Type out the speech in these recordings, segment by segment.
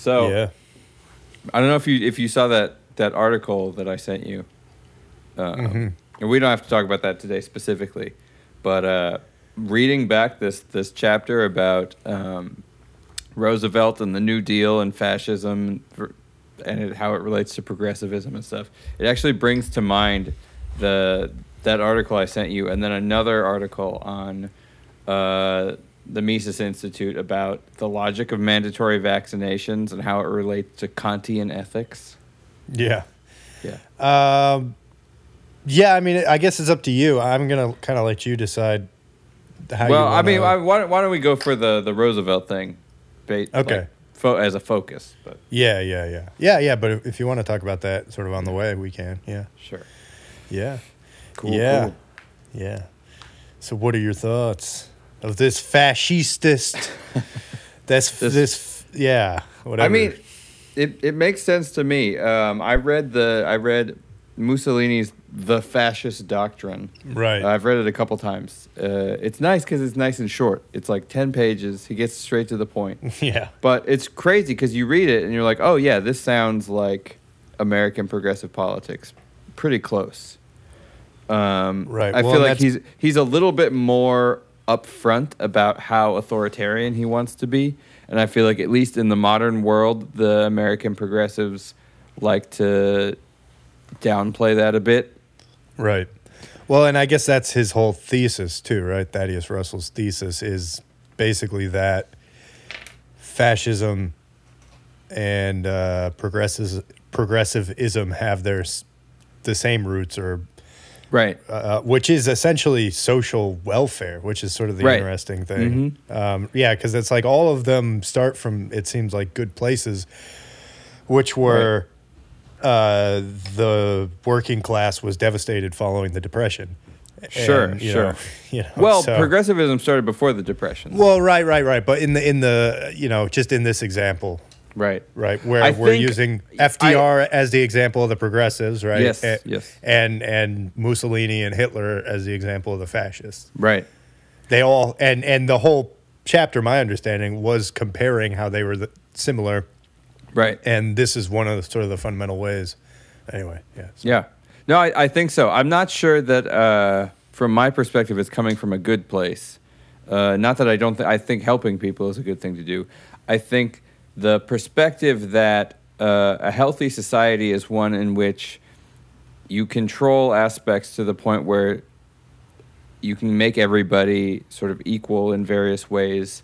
So yeah. I don't know if you if you saw that that article that I sent you. Uh, And we don't have to talk about that today specifically, but uh, reading back this this chapter about um, Roosevelt and the New Deal and fascism and it, how it relates to progressivism and stuff, it actually brings to mind the that article I sent you, and then another article on uh, the Mises Institute about the logic of mandatory vaccinations and how it relates to Kantian ethics. Yeah. Yeah. Um, yeah, I mean, I guess it's up to you. I'm gonna kind of let you decide how. you well, I mean, wanna- I, why, don't- why don't we go for the, the Roosevelt thing, Okay. like, fo- as a focus? But yeah, yeah, yeah, yeah, yeah. But if- if you want to talk about that sort of on the way, we can. Yeah, sure, yeah, cool, yeah, cool. yeah. So, what are your thoughts of this fascistist? this, This- this, yeah. Whatever. I mean, it, it makes sense to me. Um, I read the I read Mussolini's The Fascist Doctrine. right. I've read it a couple times. Uh, it's nice because it's nice and short. It's like ten pages. He gets straight to the point. yeah, But it's crazy because you read it and you're like, oh yeah, this sounds like American progressive politics, pretty close. Um, Right, I well, feel like he's he's a little bit more upfront about how authoritarian he wants to be, and I feel like at least in the modern world, the American progressives like to downplay that a bit. right. Well, and I guess that's his whole thesis too, right? Thaddeus Russell's thesis is basically that fascism and uh, progressivism have their the same roots, or Right. uh, which is essentially social welfare, which is sort of the Right. interesting thing. Um, yeah, because it's like all of them start from it seems like good places, which were uh, the working class was devastated following the depression. Sure, you sure. know, you know, Well, so- progressivism started before the depression. Well, right, right, right. But in the in the you know just in this example, right. right, where I we're using FDR as the example of the progressives, right? Yes, and, yes. And and Mussolini and Hitler as the example of the fascists. Right. They all and and the whole chapter, my understanding, was comparing how they were the, similar, Right. and this is one of the sort of the fundamental ways. Anyway, yeah. so- Yeah. No, I, I think so. I'm not sure that, uh, from my perspective, it's coming from a good place. Uh, not that I don't think, I think helping people is a good thing to do. I think the perspective that uh, a healthy society is one in which you control aspects to the point where you can make everybody sort of equal in various ways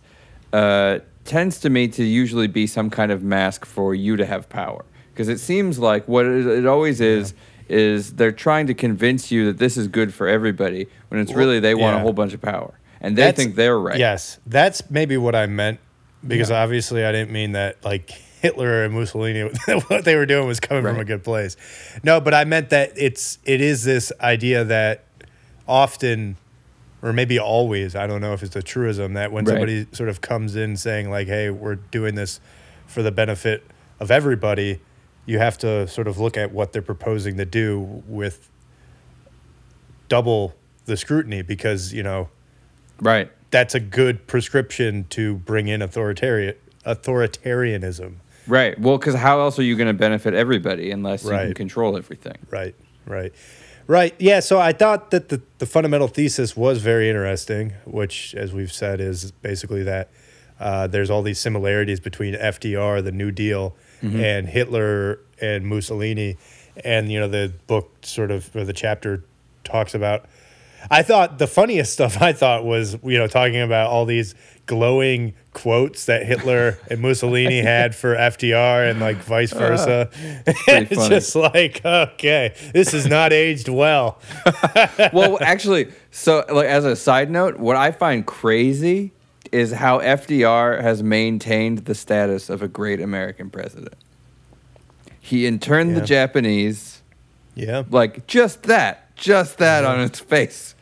uh, tends to me to usually be some kind of mask for you to have power. Because it seems like what it, it always is is they're trying to convince you that this is good for everybody when it's really they want a whole bunch of power and they That's- think they're right. Yes, that's maybe what I meant because obviously I didn't mean that like Hitler and Mussolini what they were doing was coming from a good place. No, but I meant that it's it is this idea that often or maybe always, I don't know if it's a truism that when Right. somebody sort of comes in saying like, "Hey, we're doing this for the benefit of everybody," you have to sort of look at what they're proposing to do with double the scrutiny because, you know, right that's a good prescription to bring in authoritarian authoritarianism. right well because how else are you going to benefit everybody unless you can control everything Right, right, right. Yeah. So I thought that the the fundamental thesis was very interesting, which, as we've said, is basically that uh, there's all these similarities between FDR, the New Deal, and Hitler and Mussolini, and you know the book sort of or the chapter talks about. I thought the funniest stuff I thought was you know talking about all these glowing quotes that Hitler and Mussolini had for FDR and like vice uh, versa. pretty it's funny. just like okay, this is not aged well. well, actually, so like as a side note, what I find crazy is how FDR has maintained the status of a great American president. He interned Yeah. the Japanese, Yeah, like just that, just that on mm-hmm. its face.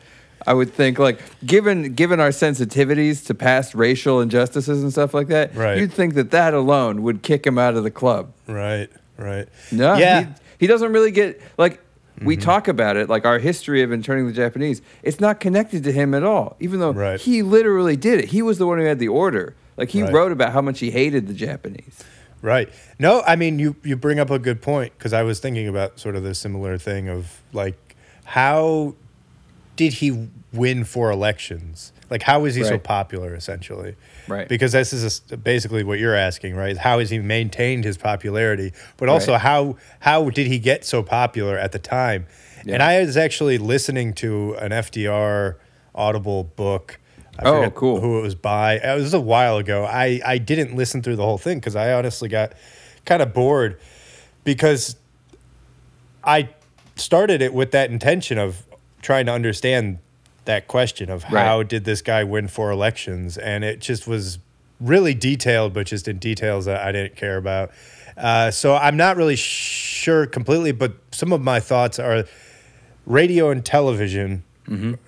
I would think, like, given given our sensitivities to past racial injustices and stuff like that, Right. you'd think that that alone would kick him out of the club. right, right. No, yeah, he, he doesn't really get like we mm-hmm. talk about it, like our history of interning the Japanese. It's not connected to him at all, even though Right. he literally did it. He was the one who had the order. Like he Right. wrote about how much he hated the Japanese. Right. No, I mean you you bring up a good point because I was thinking about sort of the similar thing of like how did he win four elections? Like how is he so popular essentially? Right. Because this is a- basically what you're asking, right? How has he maintained his popularity? But also Right. how how did he get so popular at the time? And I was actually listening to an FDR Audible book. I Oh, cool. Who it was by? It was a while ago. I I didn't listen through the whole thing because I honestly got kind of bored because I started it with that intention of trying to understand that question of Right. how did this guy win four elections, and it just was really detailed, but just in details that I didn't care about. Uh, so I'm not really sure completely, but some of my thoughts are radio and television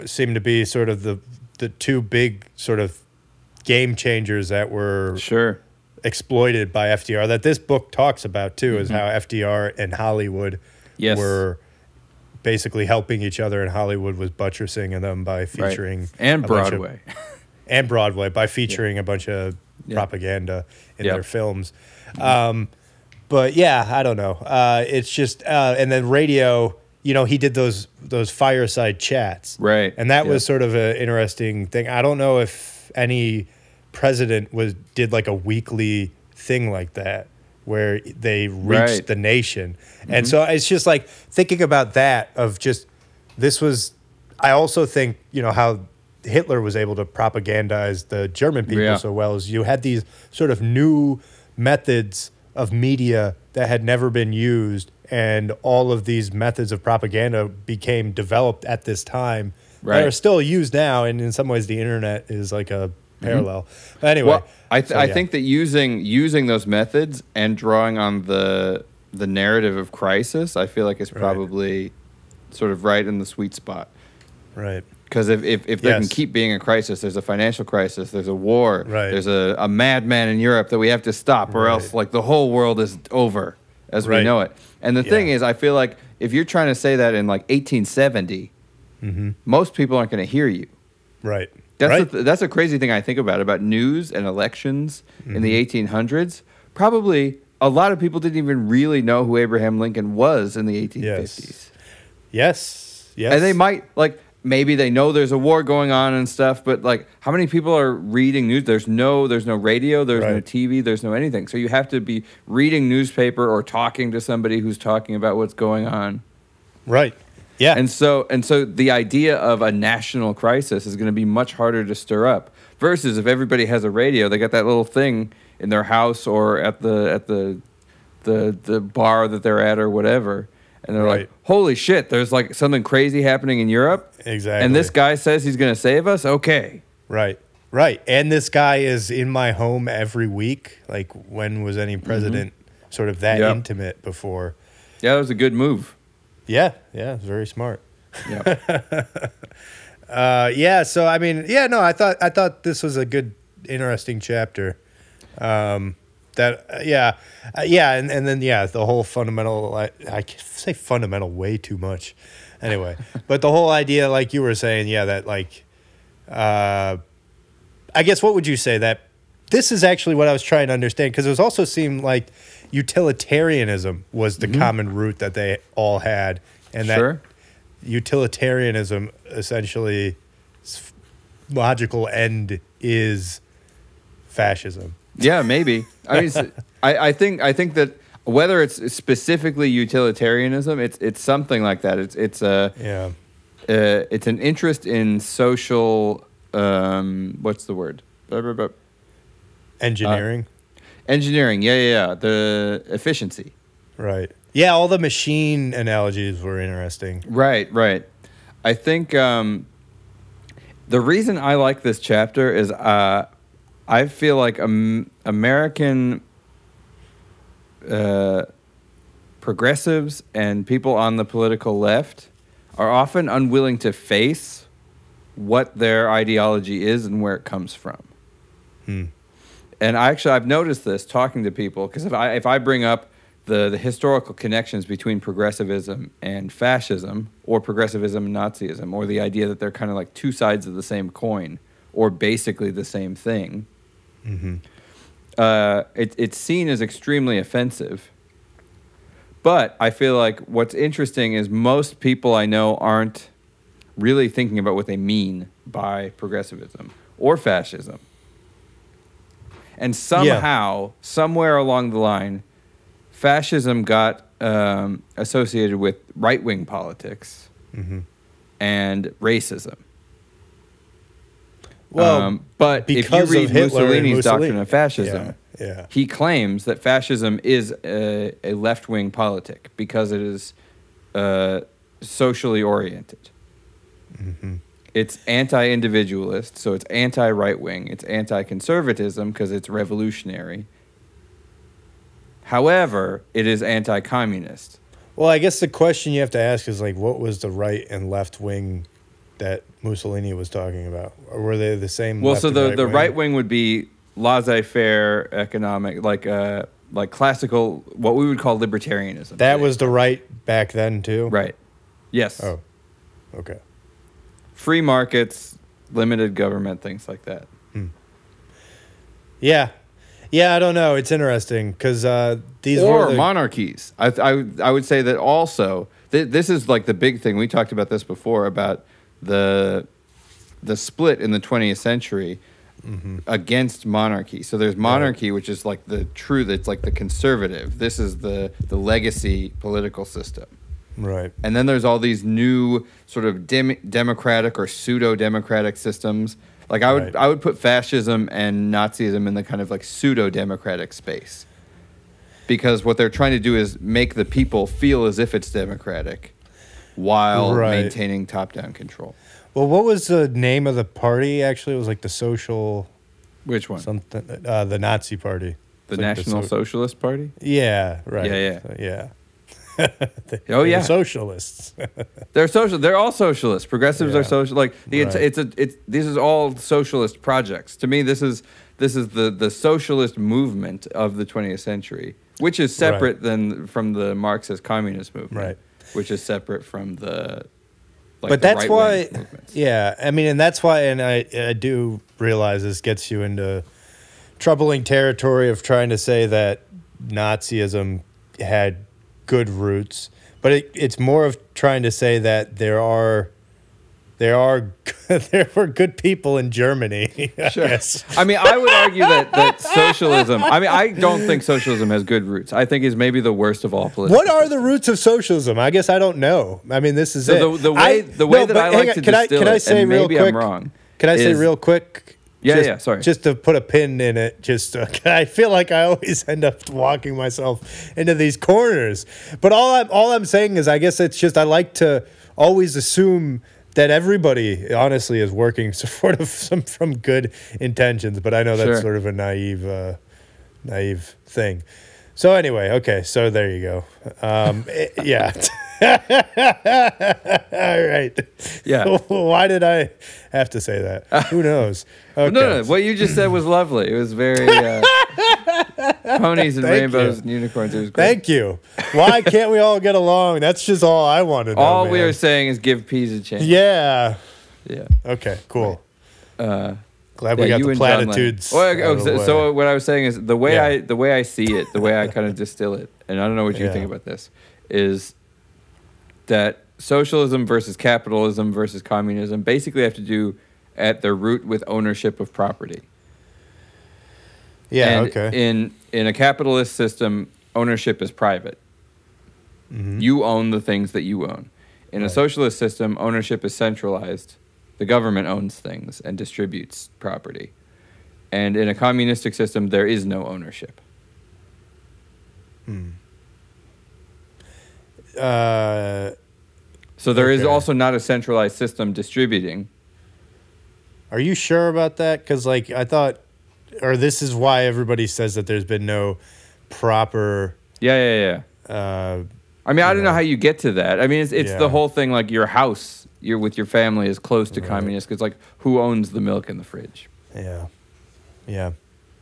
seem to be sort of the the two big sort of game changers that were Sure. exploited by FDR that this book talks about too is how FDR and Hollywood Mm-hmm. Yes. were basically helping each other and Hollywood was buttressing them by Right. featuring and a bunch of- Broadway. and Broadway by featuring a bunch of Yeah. propaganda in Yep. their films. Um, but yeah, I don't know. Uh, it's just uh, and then radio. You know, he did those those fireside chats, Right. And that was sort of an interesting thing. I don't know if any president was did like a weekly thing like that where they reached Right. Mm-hmm. the nation. And so it's just like thinking about that of just this was I also think, you know, how Hitler was able to propagandize the German people Yeah. so well is you had these sort of new methods of media that had never been used and all of these methods of propaganda became developed at this time Right. that are still used now and in some ways the internet is like a parallel. But anyway, Well, I, th- so, I think that using using those methods and drawing on the the narrative of crisis, I feel like is Right. probably sort of right in the sweet spot. right. Because if, if, if there can keep being a crisis, there's a financial crisis, there's a war, Right. there's a, a madman in Europe that we have to stop, or Right. else like the whole world is over as we know it. And the thing is, I feel like if you're trying to say that in like 1870, mm-hmm. most people aren't going to hear you. Right. That's Mm-hmm. right. that's a crazy thing I think about about news and elections in the Mm-hmm. 1800s. Probably a lot of people didn't even really know who Abraham Lincoln was in the 1850s. Yes. yes. Yes. And they might like maybe they know there's a war going on and stuff, but like how many people are reading news? There's no there's no radio, there's no TV, there's no anything. So you have to be reading newspaper or talking to somebody who's talking about what's going on. Right. Yeah. And so and so the idea of a national crisis is going to be much harder to stir up versus if everybody has a radio, they got that little thing in their house or at the at the the the bar that they're at or whatever. And they're Right. like, "Holy shit, there's like something crazy happening in Europe." Exactly. And this guy says he's going to save us? Okay. Right. Right. And this guy is in my home every week. Like when was any president sort of that Mm-hmm. Yep. intimate before? Yeah, that was a good move. Yeah. Yeah. Very smart. Yeah. Uh, yeah. So I mean, yeah. No, I thought I thought this was a good, interesting chapter. Um, that uh, yeah, uh, yeah, and, and then yeah, the whole fundamental. I, I say fundamental way too much. Anyway, but the whole idea, like you were saying, yeah, that like, uh, I guess what would you say that this is actually what I was trying to understand because it was also seemed like utilitarianism was the common root that they all had, and that sure. utilitarianism essentially logical end is fascism. Yeah, maybe. I mean, I, I think I think that whether it's specifically utilitarianism, it's it's something like that. It's it's a Yeah. uh, it's an interest in social. Um, what's the word? Engineering. blah. Engineering. Yeah, yeah, yeah. The efficiency. right. Yeah, all the machine analogies were interesting. Right, right. I think um, the reason I like this chapter is uh, I feel like um, American uh, progressives and people on the political left are often unwilling to face what their ideology is and where it comes from. Hmm. And I actually I've noticed this talking to people because if I if I bring up the the historical connections between progressivism and fascism, or progressivism and Nazism, or the idea that they're kind of like two sides of the same coin, or basically the same thing, Mm-hmm. uh, it, it's seen as extremely offensive. But I feel like what's interesting is most people I know aren't really thinking about what they mean by progressivism or fascism. And somehow, somewhere along the line, fascism got um, associated with right wing politics and racism. Well, Um, but if you read Mussolini's doctrine of fascism, Yeah, yeah. he claims that fascism is a, a left wing politic because it is uh, socially oriented. Mm-hmm. It's anti individualist, so it's anti right wing. It's anti conservatism because it's revolutionary. However, it is anti communist. Well, I guess the question you have to ask is like, what was the right and left wing that Mussolini was talking about? Or were they the same? Well, so the, the wing? right wing would be laissez faire economic, like uh, like classical, what we would call libertarianism. That today. was the right back then too. right. Yes. Oh, okay. Free markets, limited government, things like that. Yeah, yeah. I don't know. It's interesting because uh, these or were the, monarchies. I, I, I would say that also. Th- this is like the big thing. We talked about this before about the the split in the 20th century Mm-hmm. against monarchy. So there's monarchy, which is like the true. It's like the conservative. This is the the legacy political system. Right. And then there's all these new sort of dem- democratic or pseudo democratic systems. Like I would Right. I would put fascism and Nazism in the kind of like pseudo democratic space. Because what they're trying to do is make the people feel as if it's democratic while Right. maintaining top down control. Well, what was the name of the party? Actually, it was like the social Which one? something. Uh, the Nazi Party. the like National so- Socialist Party? Yeah. Right. Yeah, yeah. So, yeah. Oh They were yeah. socialists. They're social. They're all socialists. Progressives Yeah. are social. Like the, it's Right. it's a it's these is all socialist projects. To me, this is this is the the socialist movement of the 20th century, which is separate than from the Marxist communist movement, Right. Which is separate from the. Like but the that's why, movements. yeah. I mean, and that's why, and I, I do realize this gets you into troubling territory of trying to say that Nazism had good roots, but it, it's more of trying to say that there are. There are there were good people in Germany. I Sure. guess. I mean, I would argue that, that socialism. I mean, I don't think socialism has good roots. I think is maybe the worst of all political. What are the roots of socialism? I guess I don't know. I mean, this is it. The, the way I- the way no, that I like on, to can I distill can I say real quick? I'm wrong. Can I say is- real quick? Yeah, just, yeah, sorry. Just to put a pin in it, just uh, I feel like I always end up walking myself into these corners. But all I'm all I'm saying is, I guess it's just I like to always assume that everybody honestly is working sort of some from good intentions. But I know that's Sure. sort of a naive uh, naive thing. So anyway, okay, so there you go. Um, eh, yeah. All right. Yeah. Why did I have to say that? Who knows? Okay. No, no, what you just said was lovely. It was very uh, ponies and Thank rainbows you. and unicorns. It was great. Thank you. Why can't we all get along? That's just all I want to know. All we man. are saying is give peas a chance. Yeah. Yeah. Okay. Cool. Uh, Glad we got the and John Lennon. platitudes. Well, okay, of the so, so what I was saying is the way Yeah. I the way I see it, the way I kind of distill it, and I don't know what you Yeah. think about this, is that socialism versus capitalism versus communism basically have to do at their root with ownership of property. yeah. And okay. In in a capitalist system, ownership is private. You own the things that you own. In a Mm-hmm. Socialist system, ownership is centralized. The government owns things and distributes property. And in a communistic system, there is no ownership. uh, So there is Okay. also not a centralized system distributing. are you sure about that? Because like I thought, or this is why everybody says that there's been no proper. Yeah, yeah, yeah. Uh, I mean, I don't know Yeah. how you get to that. I mean, it's, it's Yeah. the whole thing like your house, you're with your family is close to Right. communist because like who owns the milk in the fridge, yeah. Yeah.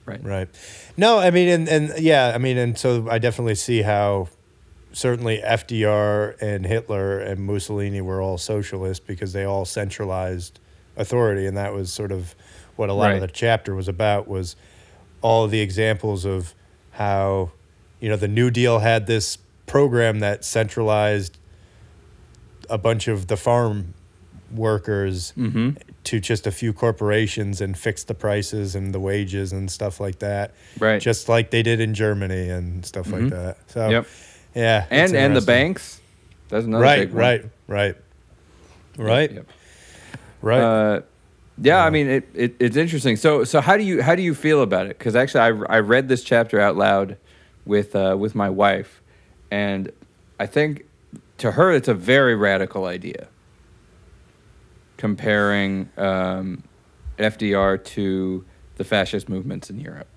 right? Right. No, I mean, and, and yeah, I mean, and so I definitely see how certainly FDR and Hitler and Mussolini were all socialists because they all centralized authority. And that was sort of what a lot of the chapter was about was all the examples of how, you know, the New Deal had this program that centralized a bunch of the farm workers Mm-hmm. to just a few corporations and fix the prices and the wages and stuff like that. Right. Just like they did in Germany and stuff like Mhm. that. So Yep. yeah. And and the banks. That's another Right, big one. right, right. Right. Yep. Right. Uh, yeah, I mean it, it. It's interesting. So so how do you how do you feel about it? Because actually, I I read this chapter out loud with uh, with my wife, and I think to her it's a very radical idea. Comparing um, FDR to the fascist movements in Europe.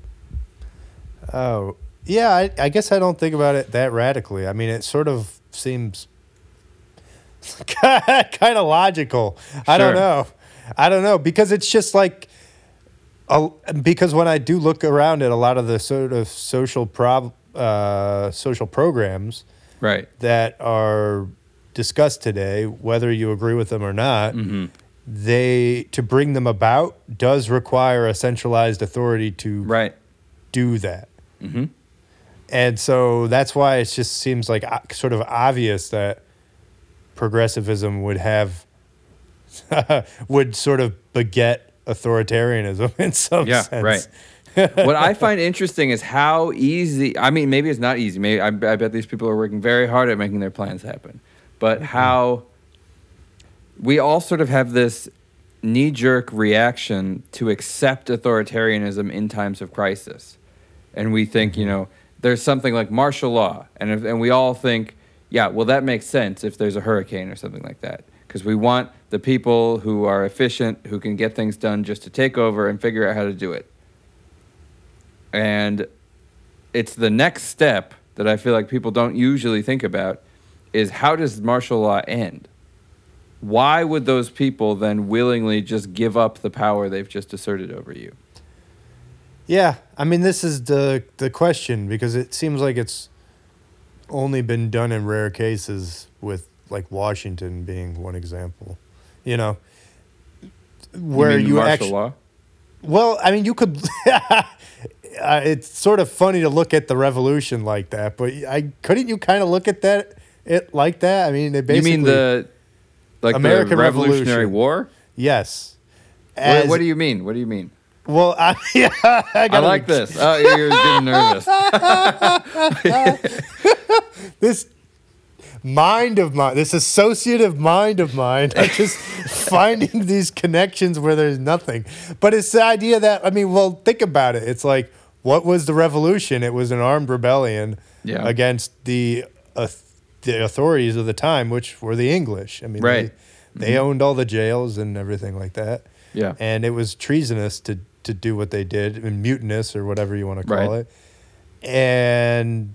Oh, yeah. I, I guess I don't think about it that radically. I mean, it sort of seems kind of logical. I don't know. I don't know because it's just like, a, because when I do look around at a lot of the sort of social prob, uh, social programs Right. that are discussed today, whether you agree with them or not, Mm-hmm. they to bring them about does require a centralized authority to Right. do that. Mm-hmm. And so that's why it just seems like sort of obvious that progressivism would have would sort of beget authoritarianism in some Yeah, sense. right. What I find interesting is how easy. I mean, maybe it's not easy. Maybe I, I bet these people are working very hard at making their plans happen. But mm-hmm. how we all sort of have this knee-jerk reaction to accept authoritarianism in times of crisis, and we think, you mm-hmm. know, there's something like martial law, and if, and we all think, yeah, well, that makes sense if there's a hurricane or something like that, because we want the people who are efficient, who can get things done, just to take over and figure out how to do it. And it's the next step that I feel like people don't usually think about is how does martial law end? Why would those people then willingly just give up the power they've just asserted over you? Yeah, I mean this is the the question because it seems like it's only been done in rare cases with like Washington being one example. You know, where you, martial actually law? Well, I mean, you could. uh, it's sort of funny to look at the revolution like that, but I couldn't you kind of look at that it like that. I mean, they basically. You mean the like American the Revolutionary Revolution. War? yes. What, As- what do you mean? What do you mean? Well, I, yeah, I, I like this. Oh, you're getting nervous. this mind of mine, this associative mind of mine, I'm just finding these connections where there's nothing. But it's the idea that I mean, well, think about it. It's like what was the revolution? It was an armed rebellion Yeah. against the uh, the authorities of the time, which were the English. I mean, Right. they, they owned all the jails and everything like that. Yeah. and it was treasonous to to do what they did, and mutinous or whatever you want to call Right. it. And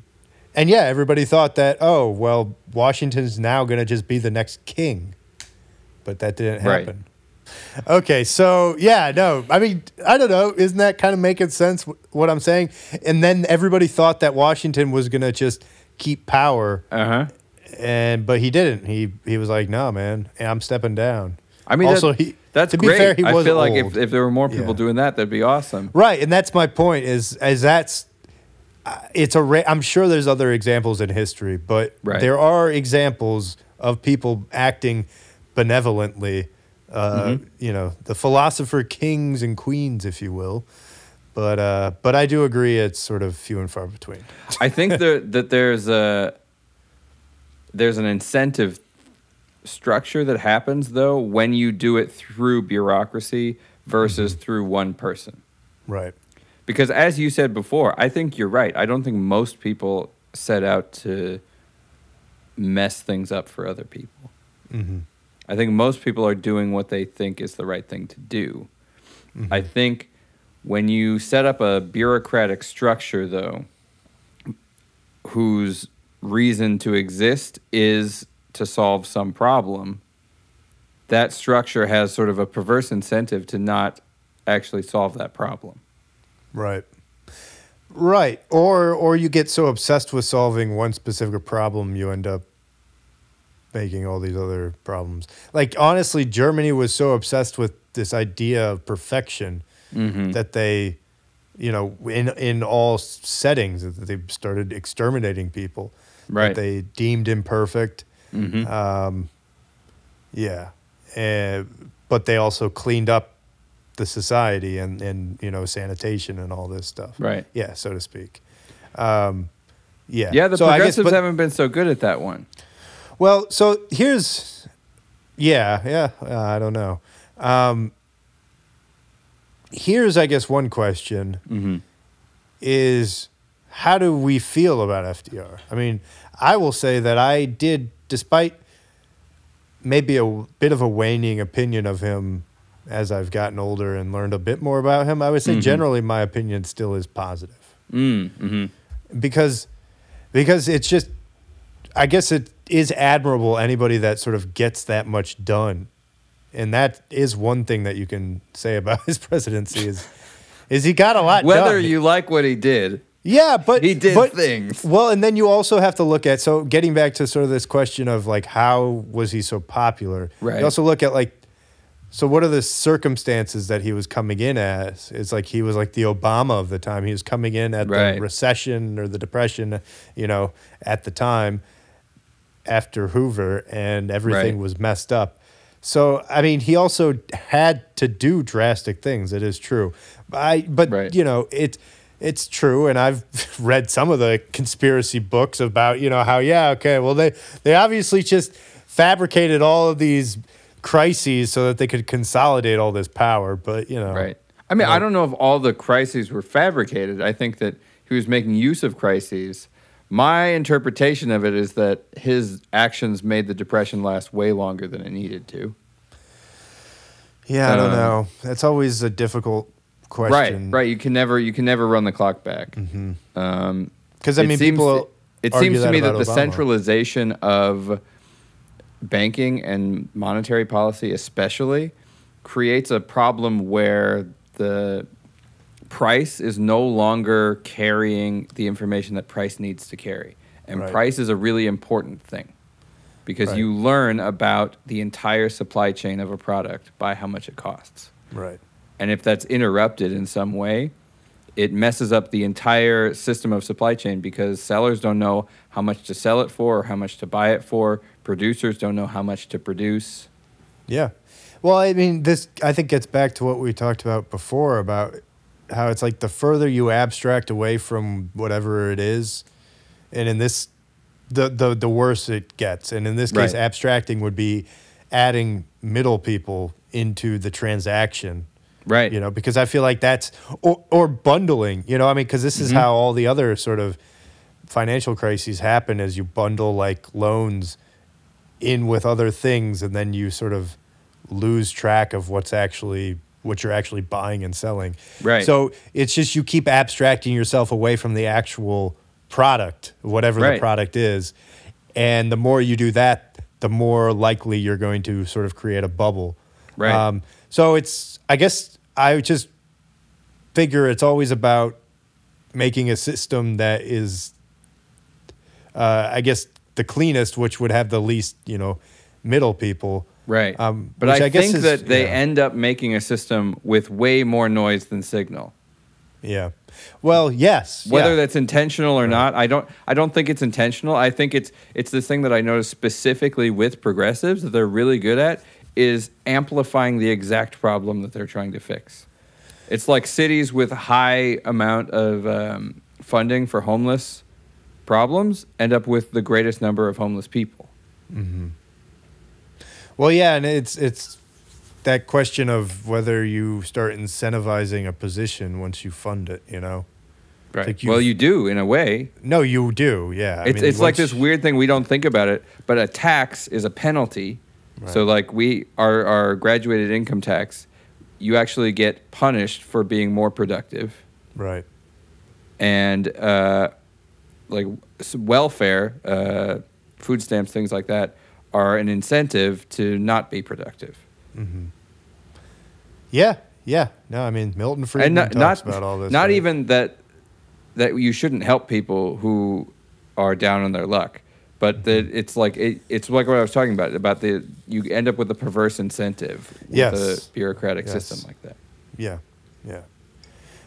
and yeah, everybody thought that oh well, Washington's now going to just be the next king, but that didn't Right. Okay, so yeah, no, I mean, I don't know. Isn't that kind of making sense? What I'm saying, and then everybody thought that Washington was going to just keep power, Uh huh. and but he didn't. He he was like, no, man, I'm stepping down. I mean, also that- he That's great. fair, he I feel like if, old. if there were more people Yeah. doing that, that'd be awesome. Right, and that's my point. Is as that's uh, it's a. Ra- I'm sure there's other examples in history, but Right. there are examples of people acting benevolently. Uh, Mm-hmm. You know, the philosopher kings and queens, if you will. But uh, but I do agree, it's sort of few and far between. I think there, that there's a there's an incentive structure that happens though when you do it through bureaucracy versus through one person. Right. Because as you said before, I think you're right. I don't think most people set out to mess things up for other people. hmm I think most people are doing what they think is the right thing to do. Mm-hmm. I think when you set up a bureaucratic structure, though, whose reason to exist is to solve some problem, that structure has sort of a perverse incentive to not actually solve that problem. Right. Right. Or or you get so obsessed with solving one specific problem you end up making all these other problems. Like honestly, Germany was so obsessed with this idea of perfection Mm-hmm. that they you know, in in all settings that they started exterminating people that Right. they deemed imperfect. Mhm. Um, yeah, and, but they also cleaned up the society and and you know sanitation and all this stuff. Right. Yeah, so to speak. Um, yeah. Yeah, the So I guess- progressives but- haven't been so good at that one. Well, so here's, yeah, yeah, uh, I don't know. Um, here's, I guess, one question Mm-hmm. is how do we feel about FDR? I mean, I will say that I did, despite maybe a bit of a waning opinion of him as I've gotten older and learned a bit more about him, I would say Mhm. generally my opinion still is positive Mm-hmm. because because it's just I guess it is admirable anybody that sort of gets that much done. And that is one thing that you can say about his presidency is is he got a lot done. Whether done. you like what he did, Yeah, but he did but, things. Well, and then you also have to look at so getting back to sort of this question of like how was he so popular? Right. You also look at like so what are the circumstances that he was coming in as? It's like he was like the Obama of the time. He was coming in at Right. the recession or the depression, you know, at the time after Hoover and everything Right. was messed up. So I mean, he also had to do drastic things. It is true, I but Right. you know it. It's true, and I've read some of the conspiracy books about you know how yeah okay well they they obviously just fabricated all of these crises so that they could consolidate all this power, but you know Right. I mean, I don't know if all the crises were fabricated. I think that he was making use of crises. My interpretation of it is that his actions made the depression last way longer than it needed to. yeah I don't Um, know. That's always a difficult question, right. right. You can never you can never run the clock back. Um, Because I it mean, seems, people It seems to me that about the Obama. centralization of banking and monetary policy, especially, creates a problem where the price is no longer carrying the information that price needs to carry, and Right. price is a really important thing because Right. you learn about the entire supply chain of a product by how much it costs. right. And if that's interrupted in some way, it messes up the entire system of supply chain because sellers don't know how much to sell it for or how much to buy it for. Producers don't know how much to produce. Yeah. Well, I mean, this I think gets back to what we talked about before about how it's like the further you abstract away from whatever it is, and in this, the the the worse it gets. And in this case, Right. abstracting would be adding middle people into the transaction. Right. You know, because I feel like that's or or bundling. You know, I mean, because this is Mm-hmm. how all the other sort of financial crises happen as you bundle like loans in with other things and then you sort of lose track of what's actually what you're actually buying and selling. Right. So it's just you keep abstracting yourself away from the actual product, whatever the product is. And the more you do that, the more likely you're going to sort of create a bubble. Right. Um, so it's I guess I just figure it's always about making a system that is uh, I guess the cleanest, which would have the least, you know, middle people. Right. Um, but I, I think is- that they yeah. end up making a system with way more noise than signal. Yeah. Well, yes. Whether yeah. that's intentional or not, I don't I don't think it's intentional. I think it's it's this thing that I noticed specifically with progressives that they're really good at is amplifying the exact problem that they're trying to fix. It's like cities with high amount of um, funding for homeless problems end up with the greatest number of homeless people. Well, yeah, and it's it's that question of whether you start incentivizing a position once you fund it. You know. Right. Like you- well, you do in a way. No, you do. Yeah. I it's mean, it's like this weird thing we don't think about it, but a tax is a penalty. So like we our our graduated income tax, you actually get punished for being more productive, Right. and uh, like welfare, uh, food stamps, things like that, are an incentive to not be productive. Yeah. Yeah. No, I mean Milton Friedman and not talks not, about all this. not right? even that that you shouldn't help people who are down on their luck but that Mm-hmm. it's like it, it's like what I was talking about about the you end up with a perverse incentive with Yes. a bureaucratic Yes. system like that. Yeah, yeah.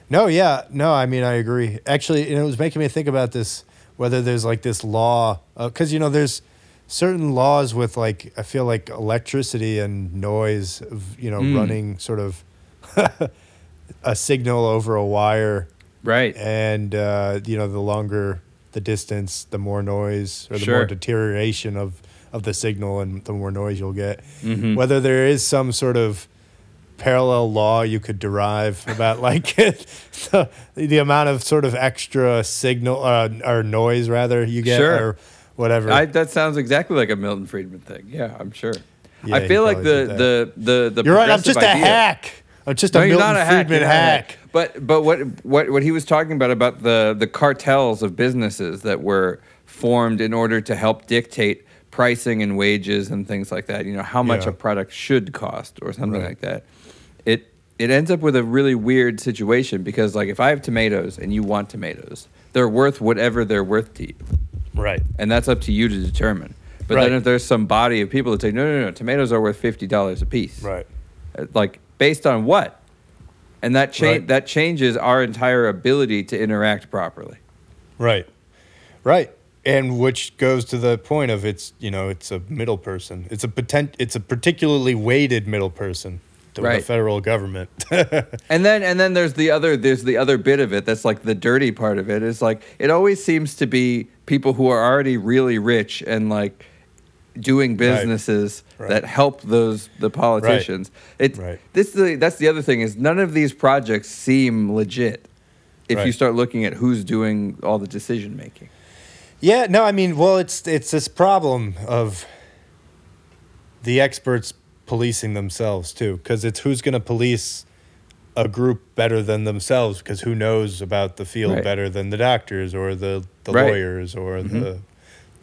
No, yeah, no. I mean, I agree. Actually, and it was making me think about this whether there's like this law because you know there's certain laws with like I feel like electricity and noise of you know Mm. running sort of a signal over a wire Right. and uh, you know the longer the distance the more noise or the Sure. more deterioration of of the signal and the more noise you'll get Mhm. whether there is some sort of parallel law you could derive about like the, the amount of sort of extra signal uh, or noise rather you get Sure. or whatever I, that sounds exactly like a Milton Friedman thing. Yeah, I'm sure. Yeah, I feel like the, the the the you're right i'm just a hack i'm just a you're Milton not a hack. Friedman not a hack. But but what what what he was talking about about the the cartels of businesses that were formed in order to help dictate pricing and wages and things like that. You know how much Yeah. a product should cost or something Right. like that. It it ends up with a really weird situation because like if I have tomatoes and you want tomatoes, they're worth whatever they're worth to you, right and that's up to you to determine. But Right. then if there's some body of people that say no no no tomatoes are worth fifty dollars a piece, right uh, like based on what and that cha- Right. that changes our entire ability to interact properly Right. Right. And which goes to the point of it's, you know, it's a middle person. It's a potent, it's a particularly weighted middle person to the Right. federal government. and then and then there's the other there's the other bit of it that's like the dirty part of it is like it always seems to be people who are already really rich and like doing businesses Right. that help those the politicians it Right. this the that's the other thing is none of these projects seem legit if you start looking at who's doing all the decision making yeah, no, I mean, well, it's it's this problem of the experts policing themselves too, because it's who's going to police a group better than themselves, because who knows about the field Right. better than the doctors or the the Right. lawyers or the.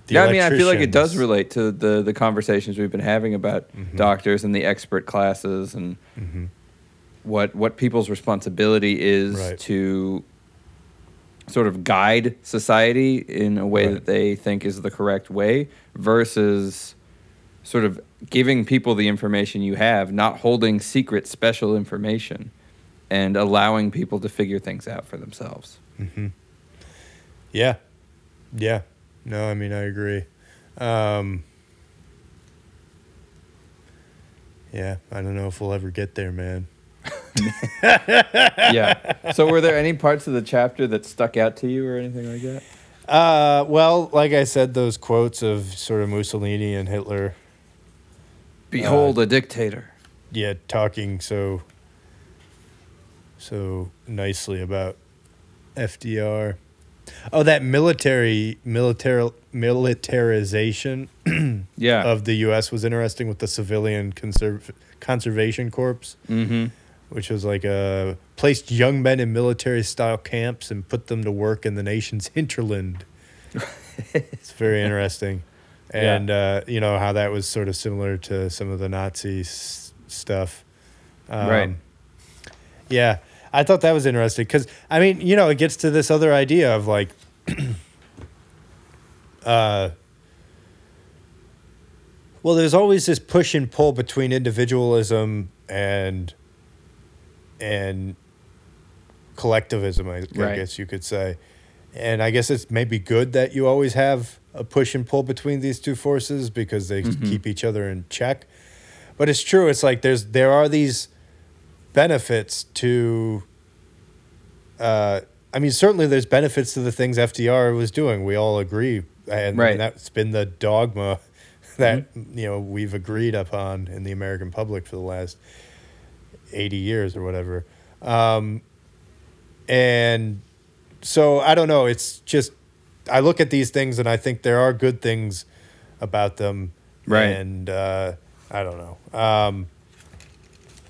the yeah, I mean, I feel like it does relate to the the conversations we've been having about Mhm. doctors and the expert classes and Mhm. what what people's responsibility is Right. to sort of guide society in a way that they think is the correct way versus sort of giving people the information you have, not holding secret special information and allowing people to figure things out for themselves. hmm Yeah. Yeah. No, I mean, I agree. Um, yeah, I don't know if we'll ever get there, man. yeah. So were there any parts of the chapter that stuck out to you or anything like that? Uh, well, like I said, those quotes of sort of Mussolini and Hitler, Behold a dictator. yeah, talking so, so nicely about FDR. Oh, that military, military, militarization Yeah. of the U.S. was interesting with the civilian conserv- conservation corps, mm-hmm. which was like uh, placed young men in military-style camps and put them to work in the nation's hinterland. it's very interesting, Yeah. and uh, you know how that was sort of similar to some of the Nazi s- stuff. Um, Right. Yeah, I thought that was interesting because I mean, you know, it gets to this other idea of like. uh, well, there's always this push and pull between individualism and and collectivism, I, I guess you could say. And I guess it's maybe good that you always have a push and pull between these two forces because they Mhm. keep each other in check. But it's true. It's like there's there are these benefits to. Uh, I mean, certainly there's benefits to the things FDR was doing. We all agree, and, Right. and that's been the dogma that you know we've agreed upon in the American public for the last eighty years or whatever. Um, and so I don't know. It's just I look at these things and I think there are good things about them. Right. And uh, I don't know. Um,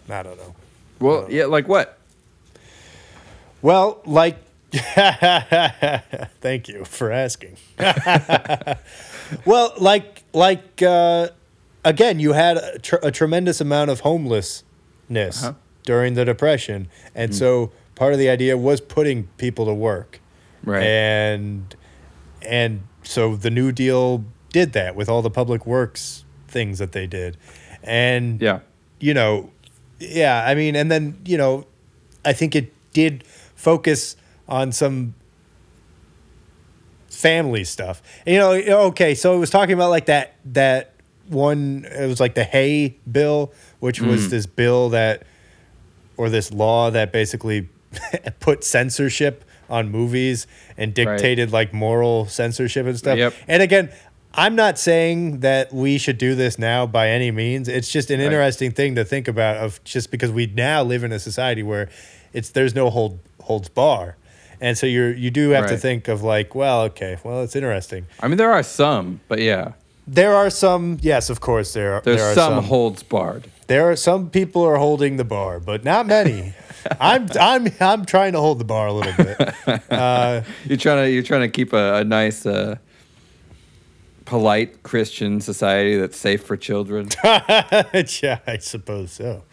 I don't know. Well, yeah, like what? Well, like, thank you for asking. well, like, like uh, again, you had a, tr- a tremendous amount of homelessness Uh-huh. during the depression, and so part of the idea was putting people to work, Right. and and so the New Deal did that with all the public works things that they did, and yeah. you know, yeah, I mean, and then, you know, I think it did focus on some family stuff. And, you know, okay, so it was talking about like that that one. It was like the Hay bill, which was mm. this bill that or this law that basically put censorship on movies and dictated like moral censorship and stuff. Yep. And again, I'm not saying that we should do this now by any means. It's just an Right. interesting thing to think about of just because we now live in a society where it's there's no hold holds bar. And so you're you do have to think of like, well, okay, well, it's interesting. I mean, there are some, but yeah, There are some, yes, of course, there are. there's there are some, holds barred. There are some people are holding the bar, but not many. I'm I'm I'm trying to hold the bar a little bit. You're trying to you're trying to keep a, a nice, uh, polite Christian society that's safe for children. yeah, I suppose so.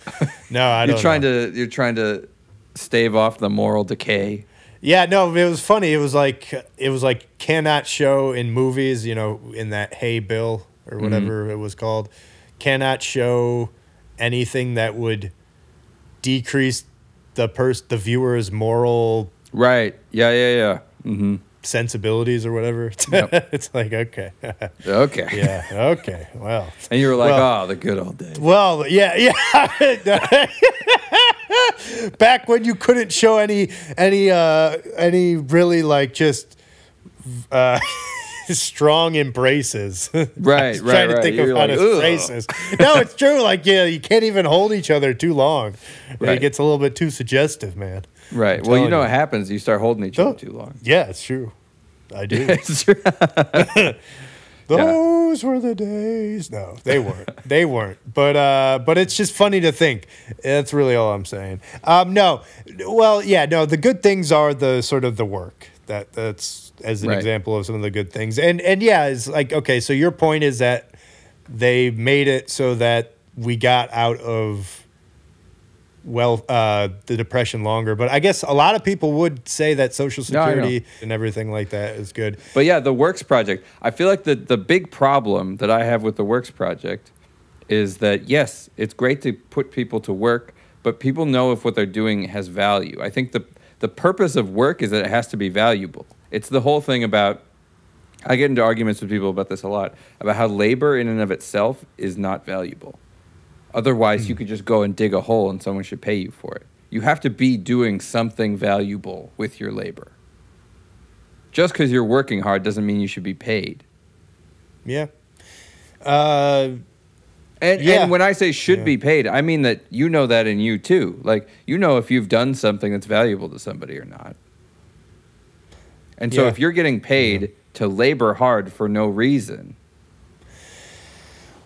No, I don't. you're trying know. to you're trying to stave off the moral decay. Yeah, no, it was funny. It was like it was like cannot show in movies. You know, in that Hey Bill or Mm-hmm. whatever it was called, cannot show anything that would decrease the pers the viewer's moral Right. Yeah. Yeah. Yeah. hmm sensibilities or whatever. Yep. it's like okay, Okay. yeah, okay, well. And you were like, Well- oh, the good old days. Well, yeah, yeah. Back when you couldn't show any any uh any really like just uh strong embraces. Right, right, trying to right. think You're of how like, to "Ugh." No, it's true. Like, yeah, you can't even hold each other too long. Right. It gets a little bit too suggestive, man. Right. I'm Well, you know you. what happens. You start holding each Oh. other too long. Yeah, it's true. I do. It's true. Those were the days. No, they weren't. they weren't. But uh, but it's just funny to think. That's really all I'm saying. Um, no, well, yeah, no. The good things are the sort of the work that that's as an Right. example of some of the good things. And and yeah, it's like okay. So your point is that they made it so that we got out of well uh, the depression longer. But I guess a lot of people would say that social No, security and everything like that is good. But yeah, the Works project. I feel like the the big problem that I have with the Works project is that yes, it's great to put people to work, but people know if what they're doing has value. I think the the purpose of work is that it has to be valuable. It's the whole thing about I get into arguments with people about this a lot about how labor in and of itself is not valuable. Otherwise, you could just go and dig a hole and someone should pay you for it. You have to be doing something valuable with your labor. Just because you're working hard doesn't mean you should be paid. Yeah. Uh, And, Yeah. and when I say should Yeah. be paid, I mean that you know that in you too. Like, you know if you've done something that's valuable to somebody or not. And so Yeah. if you're getting paid to labor hard for no reason,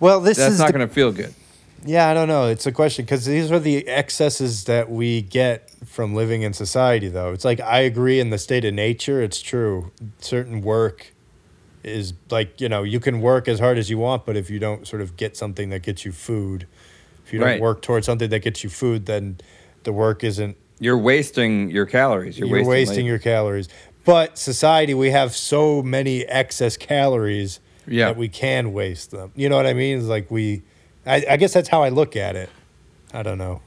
well, this that's is not the- going to feel good. yeah, I don't know. It's a question because these are the excesses that we get from living in society, though. It's like I agree in the state of nature. It's true. Certain work is like you know you can work as hard as you want, but if you don't sort of get something that gets you food, if you don't Right. work towards something that gets you food, then the work isn't You're wasting your calories. You're, you're, wasting, wasting, your calories. But society, we have so many excess calories Yeah. that we can waste them. You know what I mean? It's like we, I, I guess that's how I look at it. I don't know.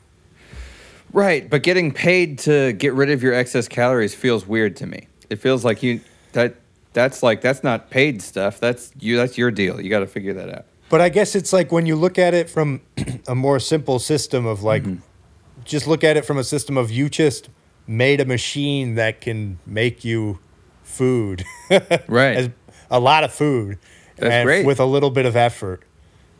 Right, but getting paid to get rid of your excess calories feels weird to me. It feels like you that that's like that's not paid stuff. That's you that's your deal. You got to figure that out. But I guess it's like when you look at it from a more simple system of like, Mm-hmm. just look at it from a system of you just made a machine that can make you food. Right. As a lot of food. That's and great. With a little bit of effort.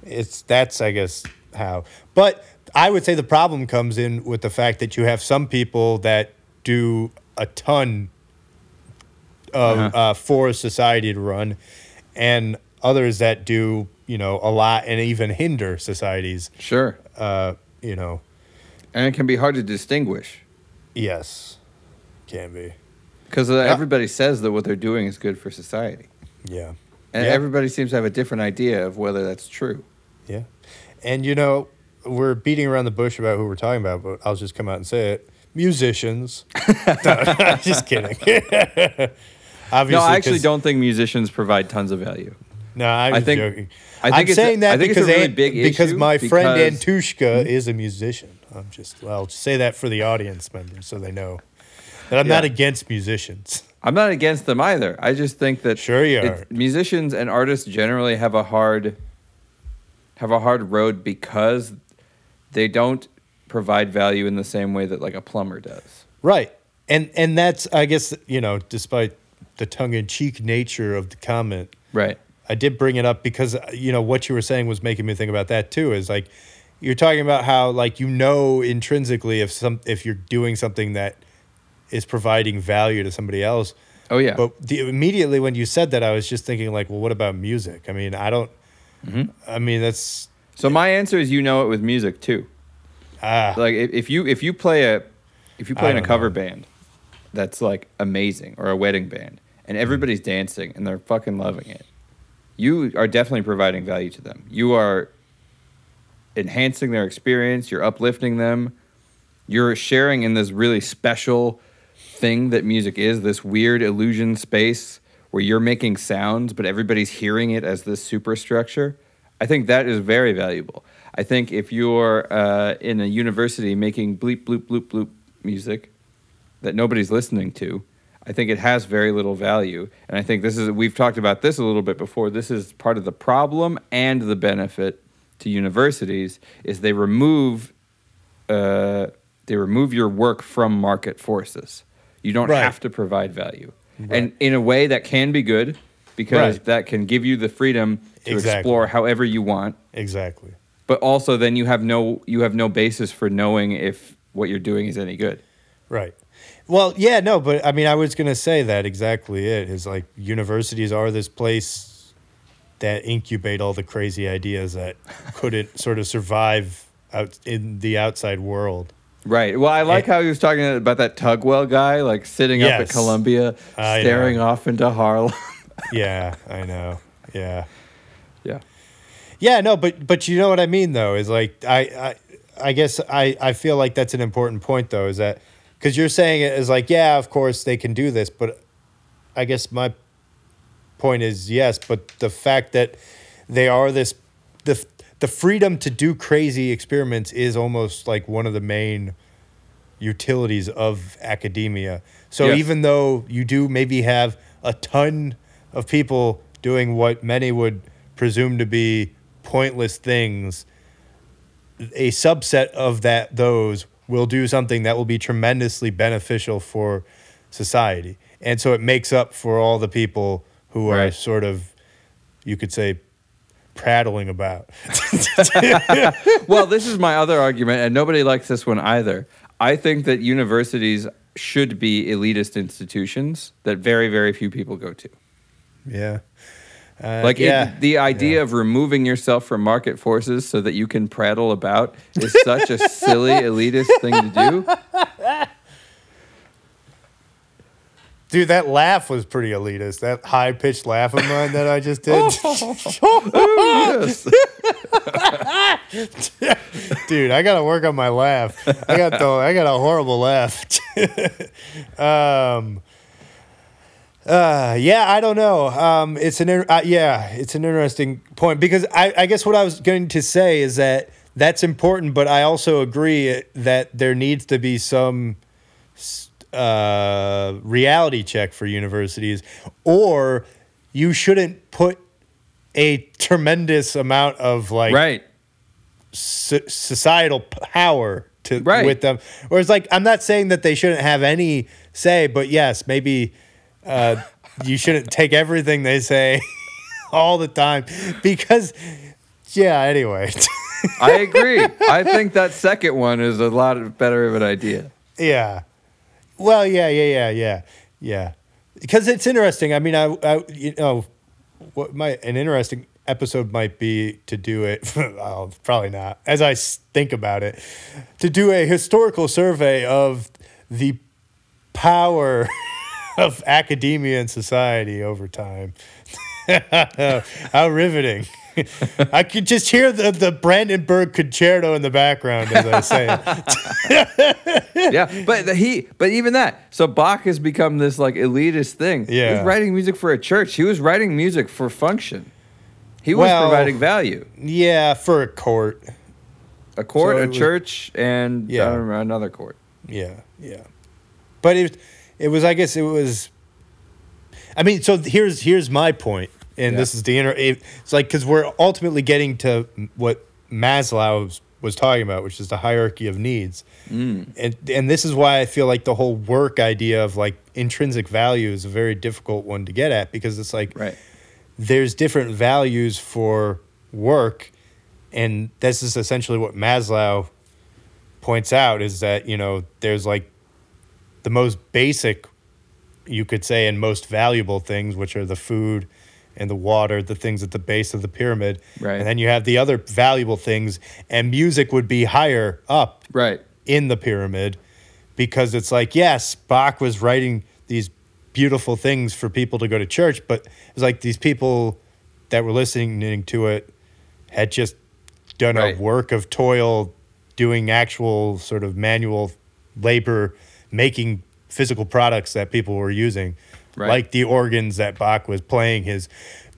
It's that's I guess how. But I would say the problem comes in with the fact that you have some people that do a ton of Uh-huh. uh, for society to run, and others that do you know a lot and even hinder societies. Sure. Uh, you know, And it can be hard to distinguish yes, can be. because uh, everybody says that what they're doing is good for society. Yeah, And Yeah. everybody seems to have a different idea of whether that's true. yeah, and you know we're beating around the bush about who we're talking about, but I'll just come out and say it: musicians. No, just kidding. Obviously, no, I actually don't think musicians provide tons of value. No, I I think- joking. I think am it's a- saying that I think it's a because really because my friend because- Antushka hmm? is a musician. I'm just well, I'll say that for the audience members so they know. that I'm Yeah. not against musicians. I'm not against them either. I just think that Sure you are. musicians and artists generally have a hard have a hard road because they don't provide value in the same way that like a plumber does. Right. And and that's I guess, you know, despite the tongue in cheek nature of the comment, Right. I did bring it up because you know what you were saying was making me think about that too. Is like you're talking about how like you know intrinsically if some if you're doing something that is providing value to somebody else. Oh yeah. But the, immediately when you said that, I was just thinking like, well, what about music? I mean, I don't. Mm-hmm. I mean, that's so my answer is you know it with music too. ah Like if, if you if you play a if you play in a cover know. band that's like amazing or a wedding band and everybody's dancing and they're fucking loving it. You are definitely providing value to them. You are enhancing their experience, you're uplifting them. You're sharing in this really special thing that music is, this weird illusion space where you're making sounds but everybody's hearing it as this superstructure. I think that is very valuable. I think if you're uh, in a university making bleep bloop bloop bloop music that nobody's listening to, I think it has very little value. And I think this is we've talked about this a little bit before. This is part of the problem and the benefit to universities is they remove uh, they remove your work from market forces. You don't Right. have to provide value, and in a way that can be good because Right. that can give you the freedom to Exactly. explore however you want. exactly. But also, then you have no you have no basis for knowing if what you're doing is any good. Right. Well, yeah, no, but I mean, I was going to say that exactly it is like universities are this place that incubate all the crazy ideas that couldn't sort of survive out in the outside world. Right. Well, I like how he was talking about that Tugwell guy, like sitting up at Columbia, I staring know. off into Harlem. Yeah, I know. Yeah. yeah. Yeah, no, but but you know what I mean though is like I I I guess I I feel like that's an important point though is that because you're saying it is like yeah of course they can do this but I guess my point is yes but the fact that they are this the the freedom to do crazy experiments is almost like one of the main utilities of academia. So Yes. even though you do maybe have a ton of people doing what many would presume to be pointless things, a subset of that those will do something that will be tremendously beneficial for society. And so it makes up for all the people who are sort of you could say prattling about. well, this is my other argument, and nobody likes this one either. I think that universities should be elitist institutions that very, very few people go to. yeah. Uh, Like it- the idea of removing yourself from market forces so that you can prattle about is such a silly elitist thing to do. Dude, that laugh was pretty elitist. That high pitched laugh of mine that I just did. Yes. Dude, I gotta work on my laugh. I got the I got a horrible laugh. um uh, yeah, I don't know. Um, it's an uh, yeah, it's an interesting point because I, I guess what I was going to say is that that's important, but I also agree that there needs to be some s- uh, reality check for universities, or you shouldn't put a tremendous amount of like right. so- societal power to Right. with them. Whereas, like, I'm not saying that they shouldn't have any say, but yes, maybe uh, you shouldn't take everything they say all the time because, yeah. Anyway, I agree. I think that second one is a lot better of an idea. yeah. Well, yeah, yeah, yeah, yeah, yeah. Because it's interesting. I mean, I, I you know, what might an interesting episode might be to do it. probably not. As I think about it, to do a historical survey of the power of academia and society over time. How riveting. I could just hear the, the Brandenburg concerto in the background as I say it. yeah, but the, he, but even that. So Bach has become this like elitist thing. he Yeah. was writing music for a church. He was writing music for function. He was Well- providing value. Yeah, for a court. A court, So a was- church, and Yeah. Another court. Yeah, yeah. But it, it was. I guess it was. I mean, so here's here's my point, and Yeah. this is the inner. It's like because we're ultimately getting to what Maslow was, was talking about, which is the hierarchy of needs, Mm. and and this is why I feel like the whole work idea of like intrinsic value is a very difficult one to get at because it's like Right. there's different values for work and this is essentially what Maslow points out is that you know there's like the most basic you could say and most valuable things which are the food and the water the things at the base of the pyramid Right. and then you have the other valuable things and music would be higher up Right. in the pyramid because it's like yes bach was writing these beautiful things for people to go to church but it's like these people that were listening to it had just done Right. a work of toil doing actual sort of manual labor making physical products that people were using Right. like the organs that bach was playing his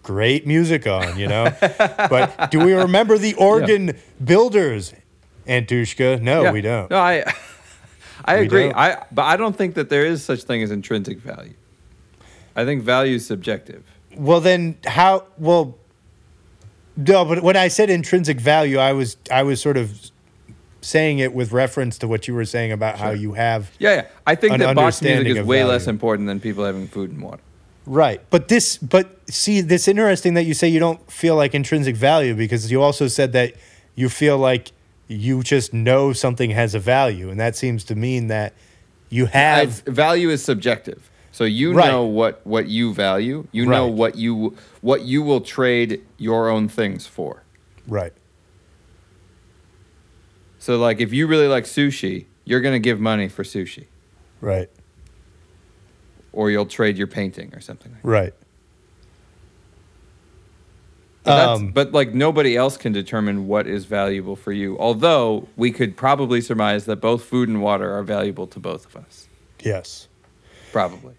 great music on you know but do we remember the organ builders Antushka? No, Yeah. we don't. No, I I We agree. don't. I but I don't think that there is such thing as intrinsic value. I think value is subjective. Well, then how? Well, no. But when I said intrinsic value, I was I was sort of saying it with reference to what you were saying about how you have Yeah, yeah. I think that Bach's music is way value. less important than people having food and water. right. But this, but see, this interesting that you say you don't feel like intrinsic value because you also said that you feel like you just know something has a value, and that seems to mean that you have It's- value is subjective. So you Right. know what what you value. You know what you what you will trade your own things for. right. So like if you really like sushi, you're going to give money for sushi Right. or you'll trade your painting or something like that. Right. But, Um, but like nobody else can determine what is valuable for you. Although we could probably surmise that both food and water are valuable to both of us. Yes. Probably.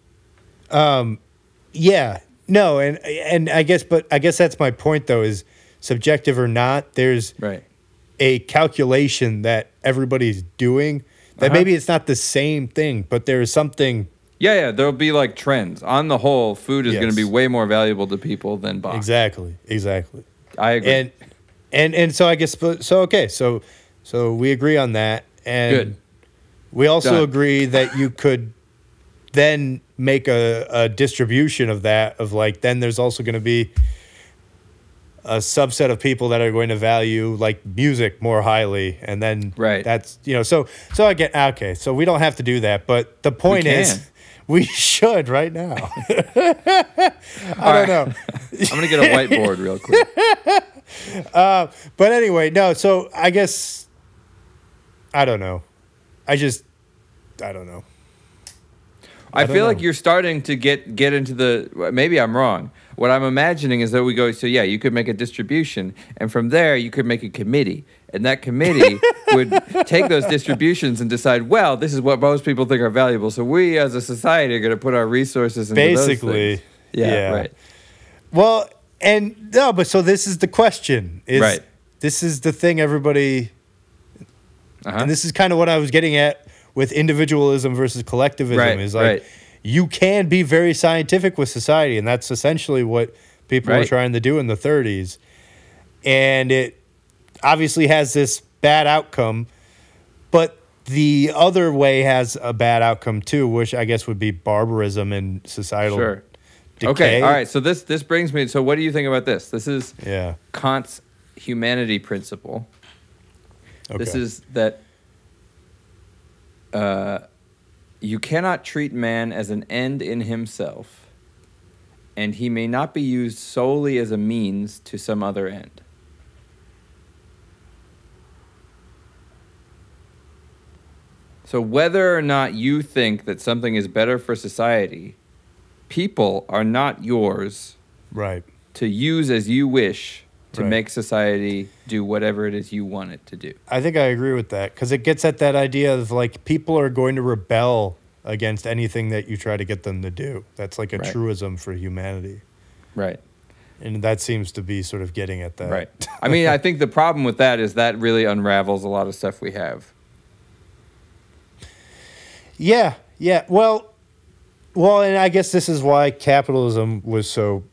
Yeah. No, and and I guess but I guess that's my point though is subjective or not, there's Right. A calculation that everybody's doing that Uh-huh. maybe it's not the same thing, but there is something Yeah, yeah. There'll be like trends. On the whole, food is going to be way more valuable to people than Bach. exactly, exactly. I agree. And and and so I guess so okay, so so we agree on that and Good. we also Done. agree that you could then make a, a distribution of that of like then there's also going to be a subset of people that are going to value like music more highly and then Right. that's you know so so i get okay so we don't have to do that but the point is we should right now i don't know I'm going to get a whiteboard real quick. Uh, but anyway no so i guess i don't know i just i don't know I, don't feel like you're starting to get get into the. Maybe I'm wrong. What I'm imagining is that we go. So yeah, you could make a distribution, and from there you could make a committee, and that committee would take those distributions and decide. Well, this is what most people think are valuable. So we, as a society, are going to put our resources into those Basically. Yeah, yeah. right. Well, and no, but so this is the question. Is, Right. This is the thing everybody, Uh-huh. and this is kind of what I was getting at with individualism versus collectivism. Right, is like right. You can be very scientific with society, and that's essentially what people were trying to do in the 30s. And it obviously has this bad outcome, but the other way has a bad outcome too, which I guess would be barbarism and societal Sure. decay. Okay. All right. So this this brings me. So what do you think about this? This is Yeah. Kant's humanity principle. This is that uh, you cannot treat man as an end in himself, and he may not be used solely as a means to some other end. So, whether or not you think that something is better for society, people are not yours Right. to use as you wish to Right. make society do whatever it is you want it to do. I think I agree with that because it gets at that idea of like people are going to rebel against anything that you try to get them to do. That's like a Right. truism for humanity. Right. And that seems to be sort of getting at that. Right. I mean, I think the problem with that is that really unravels a lot of stuff we have. Yeah. Yeah. Well, Well, and I guess this is why capitalism was so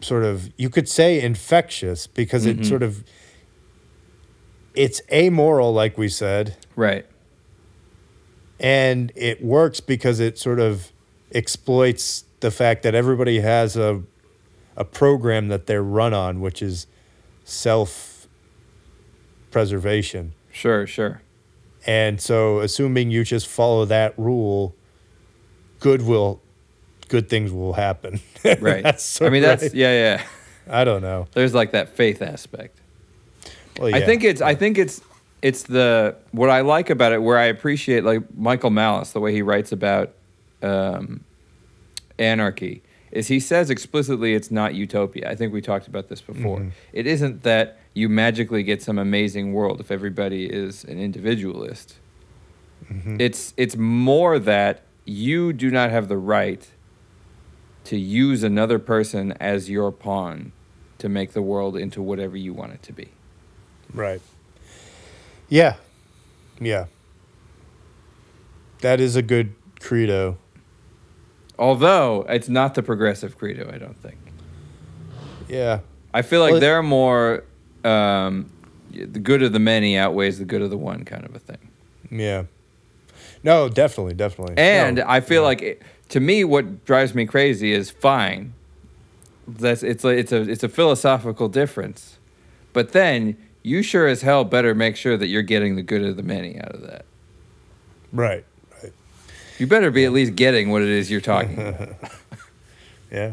sort of you could say infectious because it mm-hmm. sort of it's amoral like we said Right. and it works because it sort of exploits the fact that everybody has a a program that they're run on which is self preservation Sure, sure. and so assuming you just follow that rule good will good things will happen Right. That's I mean, that's yeah, yeah. i don't know There's like that faith aspect. well, I think it's I think it's it's the what I like about it where I appreciate like Michael Malice the way he writes about um, anarchy is he says explicitly it's not utopia. I think we talked about this before. Mm-hmm. It isn't that you magically get some amazing world if everybody is an individualist. Mm-hmm. It's it's more that you do not have the right to use another person as your pawn to make the world into whatever you want it to be. Right. Yeah. Yeah. That is a good credo. Although it's not the progressive credo, I don't think. Yeah. I feel like Well, they're more um, the good of the many outweighs the good of the one kind of a thing. Yeah. No, definitely, definitely. And No, I feel yeah. like it, to me, what drives me crazy is fine. That's it's a, it's a it's a philosophical difference, but then you sure as hell better make sure that you're getting the good of the many out of that. Right. Right. You better be at least getting what it is you're talking about. Yeah.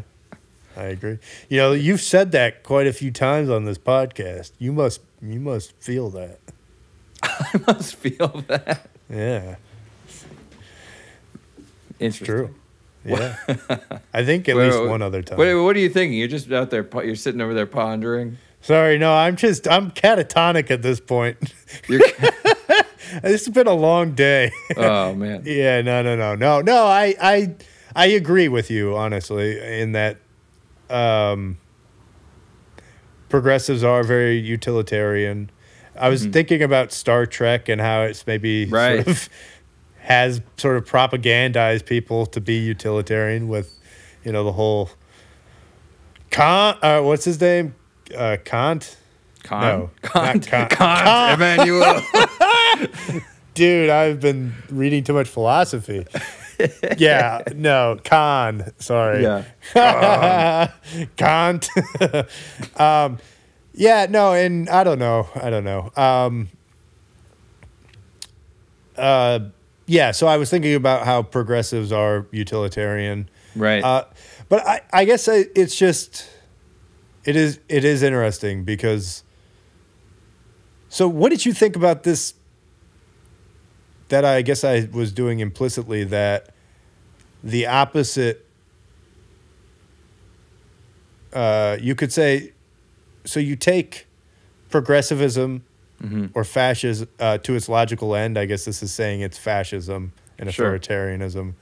I agree. You know, you've said that quite a few times on this podcast. You must you must feel that. I must feel that. Yeah. It's true. Yeah. I think at Wait, least wait, one other time. What, what are you thinking? You're just out there. You're sitting over there pondering. Sorry, no, I'm just I'm catatonic at this point. You're, it's been a long day. oh man. Yeah, no, no, no, no, no. I, I, I agree with you honestly in that um, progressives are very utilitarian. I was thinking about Star Trek and how it's maybe Right. sort of has sort of propagandized people to be utilitarian with, you know, the whole Kant. Uh, what's his name? Uh, Kant. Kant. No, Kant. not Kant. Kant. Immanuel. Dude, I've been reading too much philosophy. yeah, no, Kant. Sorry. yeah. Kant. um, yeah, no, and I don't know. I don't know. Um, uh, yeah, so I was thinking about how progressives are utilitarian. Right. Uh, but I, I guess I, it's just it is it is interesting because so what did you think about this that I guess I was doing implicitly that the opposite uh, you could say so you take progressivism Mhm. or fascism uh, to its logical end. I guess this is saying it's fascism and Sure. authoritarianism.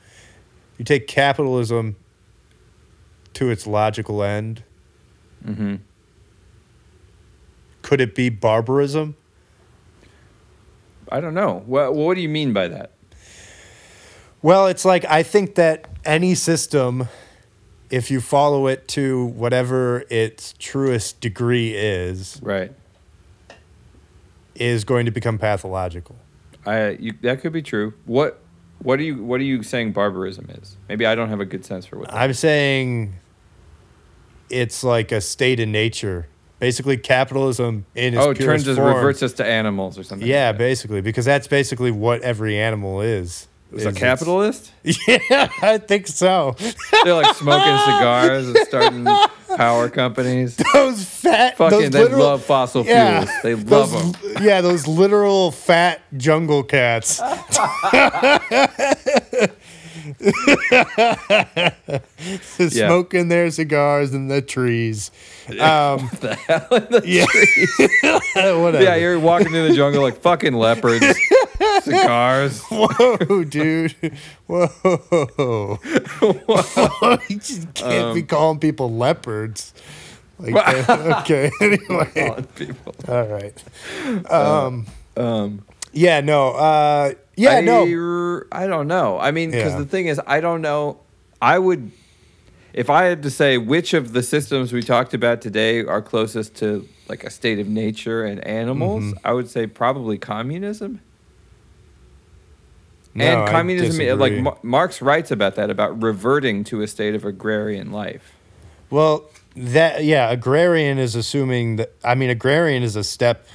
You take capitalism to its logical end. Mm-hmm. Could it be barbarism? I don't know. What What do you mean by that? Well, it's like I think that any system, if you follow it to whatever its truest degree is, Right. Is going to become pathological. I you, that could be true. What What are you What are you saying barbarism is? Maybe I don't have a good sense for what. That I'm saying it's like a state in nature. Basically, capitalism in its oh, it turns us reverts us to animals or something. Yeah, like basically, because that's basically what every animal is. Is is a it's- capitalist. Yeah, I think so. They're like smoking cigars and starting power companies. Those fat, Fucking, those they literal, love fossil yeah, fuels. They love those, them. Yeah, those literal fat jungle cats. Smoking their cigars in the trees. Um, the hell in the yeah, whatever. Yeah, you're walking through the jungle like fucking leopards, cigars. Whoa, dude. Whoa. Whoa. you just can't be Um, calling people leopards. Like that. Okay, anyway. People. All right. Um, Um, yeah, no. Uh, yeah, I, no. I don't know. I mean, because Yeah. the thing is, I don't know. I would, if I had to say which of the systems we talked about today are closest to like a state of nature and animals, Mhm. I would say probably communism. No, and communism, like. Mar- Marx writes about that, about reverting to a state of agrarian life. Well, that yeah, agrarian is assuming that. I mean, agrarian is a step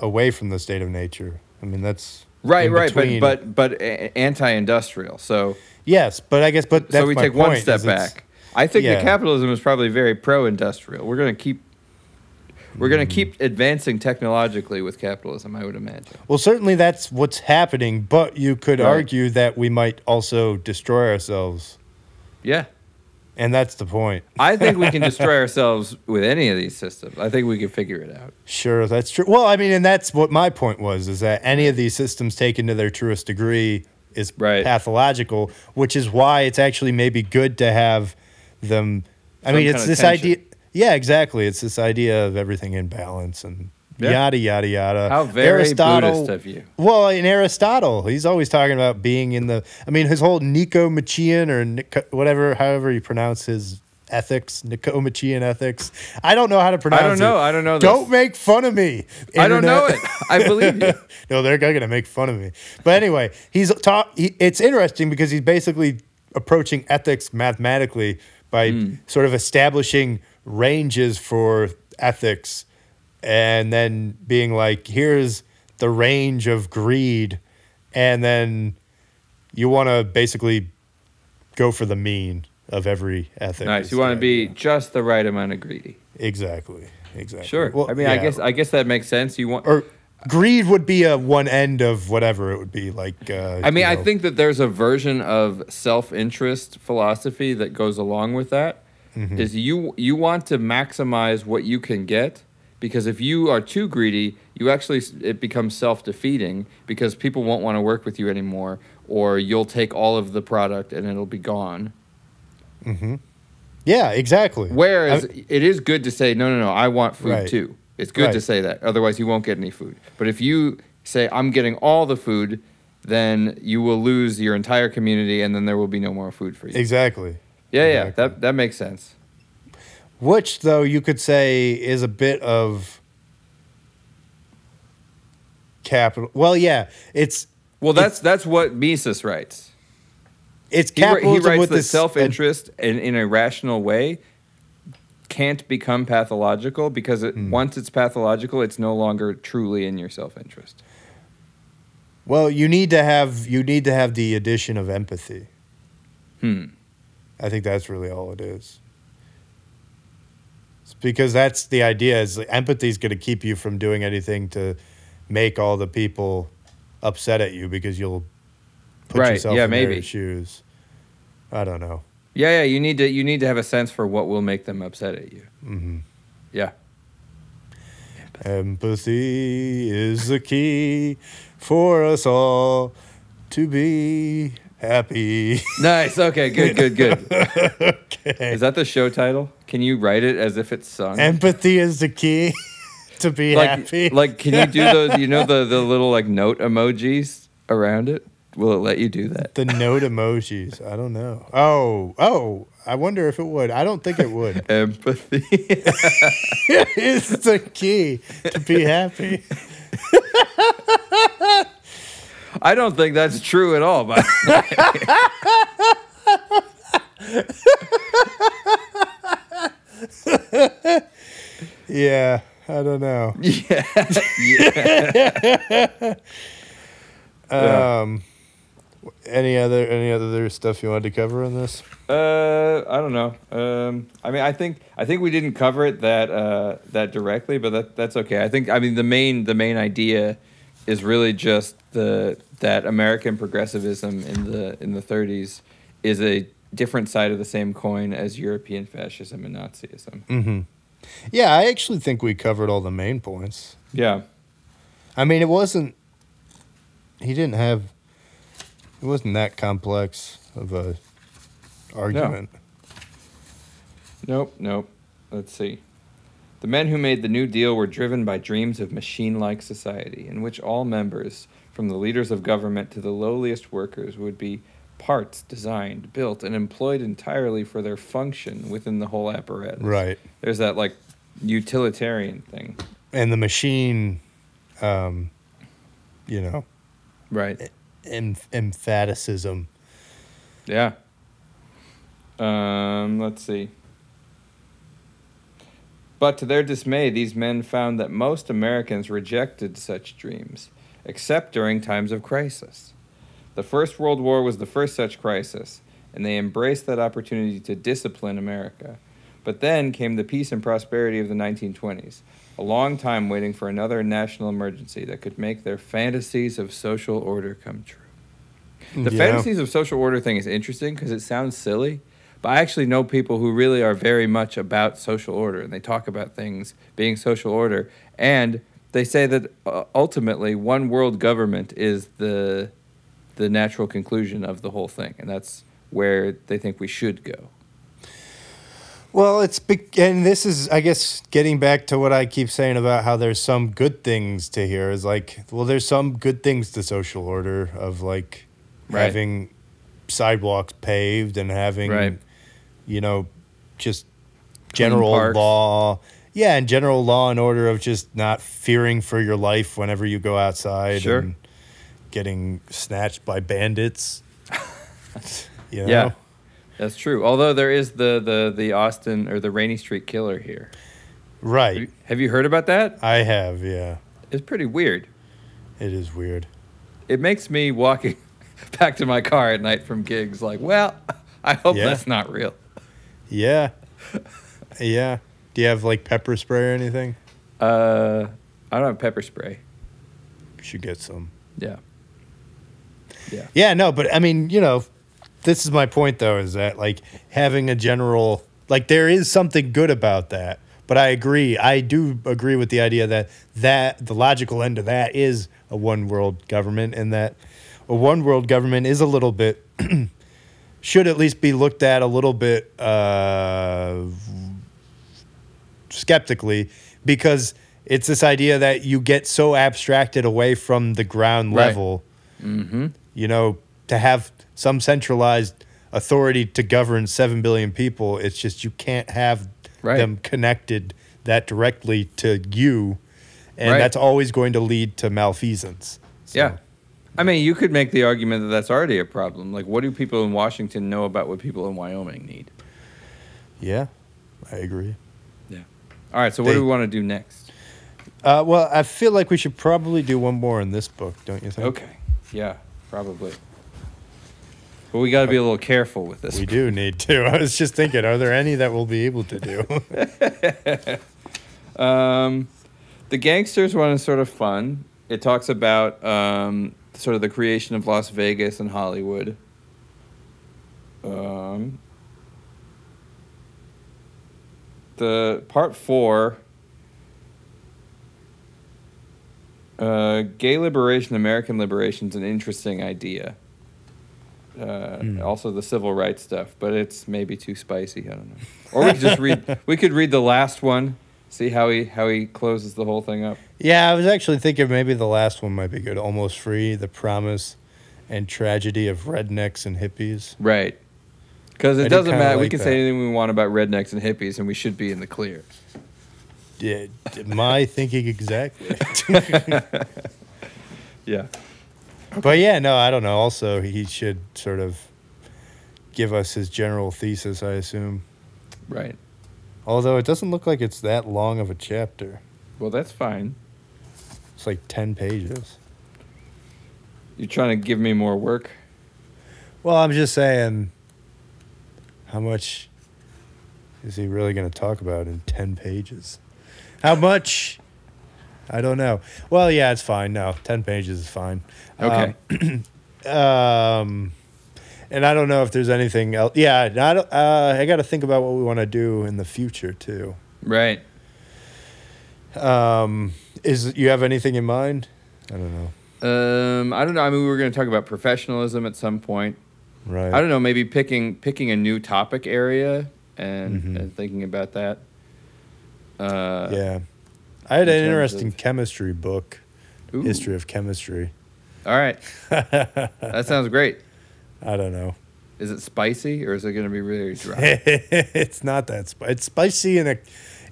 away from the state of nature. I mean, that's Right, right, but but but anti-industrial. So yes, but I guess but that's so we take one step back. I think yeah. that capitalism is probably very pro-industrial. We're going to keep we're going to keep advancing technologically with capitalism. I would imagine. Well, certainly that's what's happening, but you could Right. argue that we might also destroy ourselves, Yeah, and that's the point. I think we can destroy ourselves with any of these systems. I think we can figure it out. Sure, that's true. Well, I mean, and that's what my point was: is that any of these systems taken to their truest degree is Right. pathological, which is why it's actually maybe good to have them. I Some mean, it's this tension. idea. Yeah, exactly. It's this idea of everything in balance and Yeah. yada yada yada. How very Buddhist of you. Well, in Aristotle, he's always talking about being in the. I mean, his whole Nicomachean or Nico, whatever, however you pronounce his ethics, Nicomachean ethics. I don't know how to pronounce. It. I don't know. It. I don't know. This. Don't make fun of me. I don't know it. I believe you. no, they're going to make fun of me. But anyway, he's taught. He, it's interesting because he's basically approaching ethics mathematically by Hmm. sort of establishing ranges for ethics, and then being like, "Here's the range of greed," and then you want to basically go for the mean of every ethic. Nice. You want to be just the right amount of greedy. exactly, exactly. Sure. Well, I mean, I guess I guess that makes sense. You want or greed would be a one end of whatever it would be like. Uh, I mean, you I think that there's a version of self-interest philosophy that goes along with that. Is Mm-hmm. you you want to maximize what you can get because if you are too greedy, you actually it becomes self-defeating because people won't want to work with you anymore or you'll take all of the product and it'll be gone. Mm-hmm. Yeah, exactly. Whereas I- it is good to say no no no, I want food Right. too. It's good to say that. Otherwise you won't get any food. But if you say I'm getting all the food, then you will lose your entire community and then there will be no more food for you. exactly. Yeah, yeah, that that makes sense. Which, though, you could say is a bit of capital. Well, yeah, it's Well, that's that's what Mises writes. it's He, he writes with that self-interest in, in a rational way can't become pathological because it, Hmm. once it's pathological, it's no longer truly in your self-interest. Well, you need to have you need to have the addition of empathy. Hmm. I think that's really all it is. It's because that's the idea is like, empathy is going to keep you from doing anything to make all the people upset at you because you'll put Right, yourself yeah, in maybe. their shoes. I don't know. Yeah, yeah. You need to you need to have a sense for what will make them upset at you. Mm-hmm. Yeah. Empathy is the key for us all to be happy. Nice. Okay. Good. Good. Good. okay. Is that the show title? Can you write it as if it's sung? Empathy is the key to be like, happy. like, can you do those? You know the the little like note emojis around it. Will it let you do that? the note emojis. I don't know. Oh, oh. I wonder if it would. I don't think it would. Empathy. is the key to be happy. I don't think that's true at all. But Yeah, I don't know. yeah, yeah. Yeah. Um, any other any other stuff you wanted to cover on this? Uh, I don't know. Um, I mean, I think I think we didn't cover it that uh, that directly, but that that's okay. I think I mean the main the main idea is really just the that American progressivism in the in the 30s is a different side of the same coin as European fascism and Nazism. Mm-hmm. Yeah, I actually think we covered all the main points. Yeah. I mean, it wasn't. He didn't have. It wasn't that complex of a argument. Nope, nope. Let's see. The men who made the New Deal were driven by dreams of machine like society, in which all members, from the leaders of government to the lowliest workers, would be parts designed, built, and employed entirely for their function within the whole apparatus. Right. There's that like utilitarian thing. And the machine, um, you know, Right. em- emphaticism. Yeah. Um, let's see. But to their dismay, these men found that most Americans rejected such dreams, except during times of crisis. The First World War was the first such crisis, and they embraced that opportunity to discipline America. But then came the peace and prosperity of the 1920s, a long time waiting for another national emergency that could make their fantasies of social order come true. The Yeah. fantasies of social order thing is interesting because it sounds silly, but I actually know people who really are very much about social order, and they talk about things being social order, and they say that uh, ultimately one world government is the the natural conclusion of the whole thing, and that's where they think we should go. Well, it's be- and this is, I guess, getting back to what I keep saying about how there's some good things to hear is like, well, there's some good things to social order of like Right. having sidewalks paved and having, Right. You know, just general law. Yeah, and general law and order of just not fearing for your life whenever you go outside Sure. and getting snatched by bandits. you know? Yeah. That's true. Although there is the the the Austin or the Rainey Street Killer here. Have Right. you, have you heard about that? I have, yeah. It's pretty weird. It is weird. it makes me walking back to my car at night from gigs like, well, I hope Yeah. that's not real. Yeah. yeah. Do you have like pepper spray or anything? Uh, I don't have pepper spray. You should get some. Yeah. Yeah. Yeah, no, but I mean, you know, this is my point though, is that like having a general like there is something good about that. But I agree. I do agree with the idea that that the logical end of that is a one world government and that a one world government is a little bit should at least be looked at a little bit uh skeptically because it's this idea that you get so abstracted away from the ground Right. level Mm-hmm. you know, to have some centralized authority to govern 7 billion people, it's just you can't have Right. them connected that directly to you. And Right. that's always going to lead to malfeasance. So, Yeah. I mean, you could make the argument that that's already a problem. Like, what do people in Washington know about what people in Wyoming need? Yeah, I agree. Yeah. All right, so what do we want to do next? Uh, well, I feel like we should probably do one more in this book, don't you think? Okay. Yeah, probably. But we got to be a little careful with this. We do need to. I was just thinking, are there any that we'll be able to do? Um, the gangsters one is sort of fun. It talks about um, sort of the creation of Las Vegas and Hollywood. Um, the part four. Uh, gay liberation, American liberation is an interesting idea. Uh, Hmm. Also, the civil rights stuff, but it's maybe too spicy. I don't know. Or we could just read. We could read the last one, see how he how he closes the whole thing up. Yeah, I was actually thinking maybe the last one might be good. Almost Free, The Promise, and Tragedy of Rednecks and Hippies. Right. Because it do doesn't matter. we can that. say anything we want about rednecks and hippies, and we should be in the clear. Yeah, my thinking exactly. Yeah. But yeah, no, I don't know. Also, he should sort of give us his general thesis, I assume. Right. Although it doesn't look like it's that long of a chapter. Well, that's fine. It's like 10 pages. You're trying to give me more work. Well, I'm just saying, how much is he really going to talk about in 10 pages? How much? I don't know. Well, yeah, it's fine. No, 10 pages is fine. Okay. Um, um, and I don't know if there's anything else. Yeah, I, don't, uh, I got to think about what we want to do in the future, too. right. Um, is you have anything in mind? I don't know. Um, I don't know. I mean, we were going to talk about professionalism at some point. Right. I don't know. Maybe picking picking a new topic area and, Mhm. and thinking about that. Uh, Yeah. I had an interesting of- chemistry book, ooh. history of chemistry. All right. that sounds great. I don't know. Is it spicy or is it going to be really dry? it's not that sp- it's spicy in a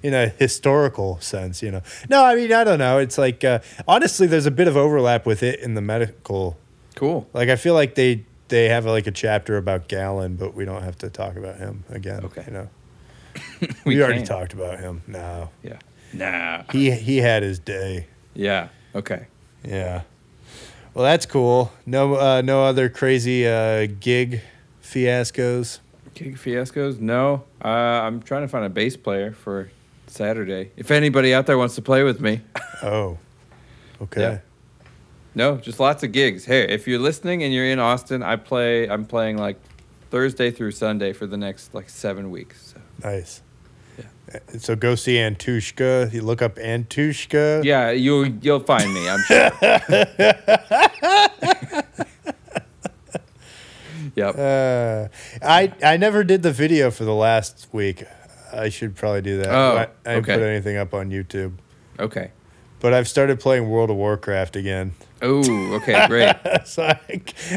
in a historical sense, you know. No, I mean I don't know. It's like uh, honestly, there's a bit of overlap with it in the medical. cool. Like I feel like they they have like a chapter about Galen, but we don't have to talk about him again. Okay. you know. We, already talked about him. No, Yeah. Nah. he he had his day. Yeah. Okay. Yeah. Well, that's cool. No, uh, no other crazy uh, gig fiascos. Gig fiascos? No. Uh, I'm trying to find a bass player for Saturday. If anybody out there wants to play with me. Oh, okay. Yeah. No, just lots of gigs. Hey, if you're listening and you're in Austin, I play. I'm playing like Thursday through Sunday for the next like seven weeks. So. Nice. Uh, So go see Antushka. You look up Antushka. Yeah, you you'll find me. I'm sure. yep. Uh, I I never did the video for the last week. I should probably do that. Oh, I, I didn't okay. put anything up on YouTube. Okay. But I've started playing World of Warcraft again. Oh, okay, great. so I,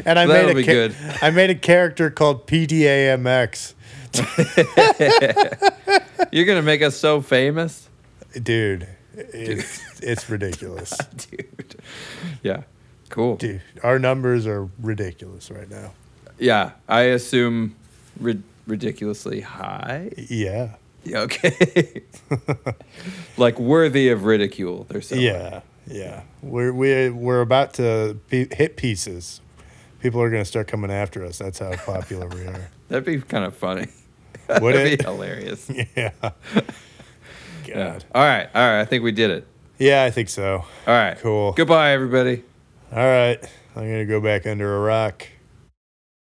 and I That'll made a good. I made a character called PDAMX. You're gonna make us so famous, Dude, it's, it's ridiculous. dude. Yeah. Cool. Dude, our numbers are ridiculous right now. Yeah, I assume rid- ridiculously high. Yeah. Yeah, okay. like worthy of ridicule. There's so Yeah. Yeah. We're we're we're about to be, hit pieces. People are going to start coming after us. That's how popular we are. That'd be kind of funny. Would That'd it? be hilarious. Yeah. Yeah. God. All right. All right. I think we did it. Yeah, I think so. All right. Cool. Goodbye, everybody. All right. I'm going to go back under a rock.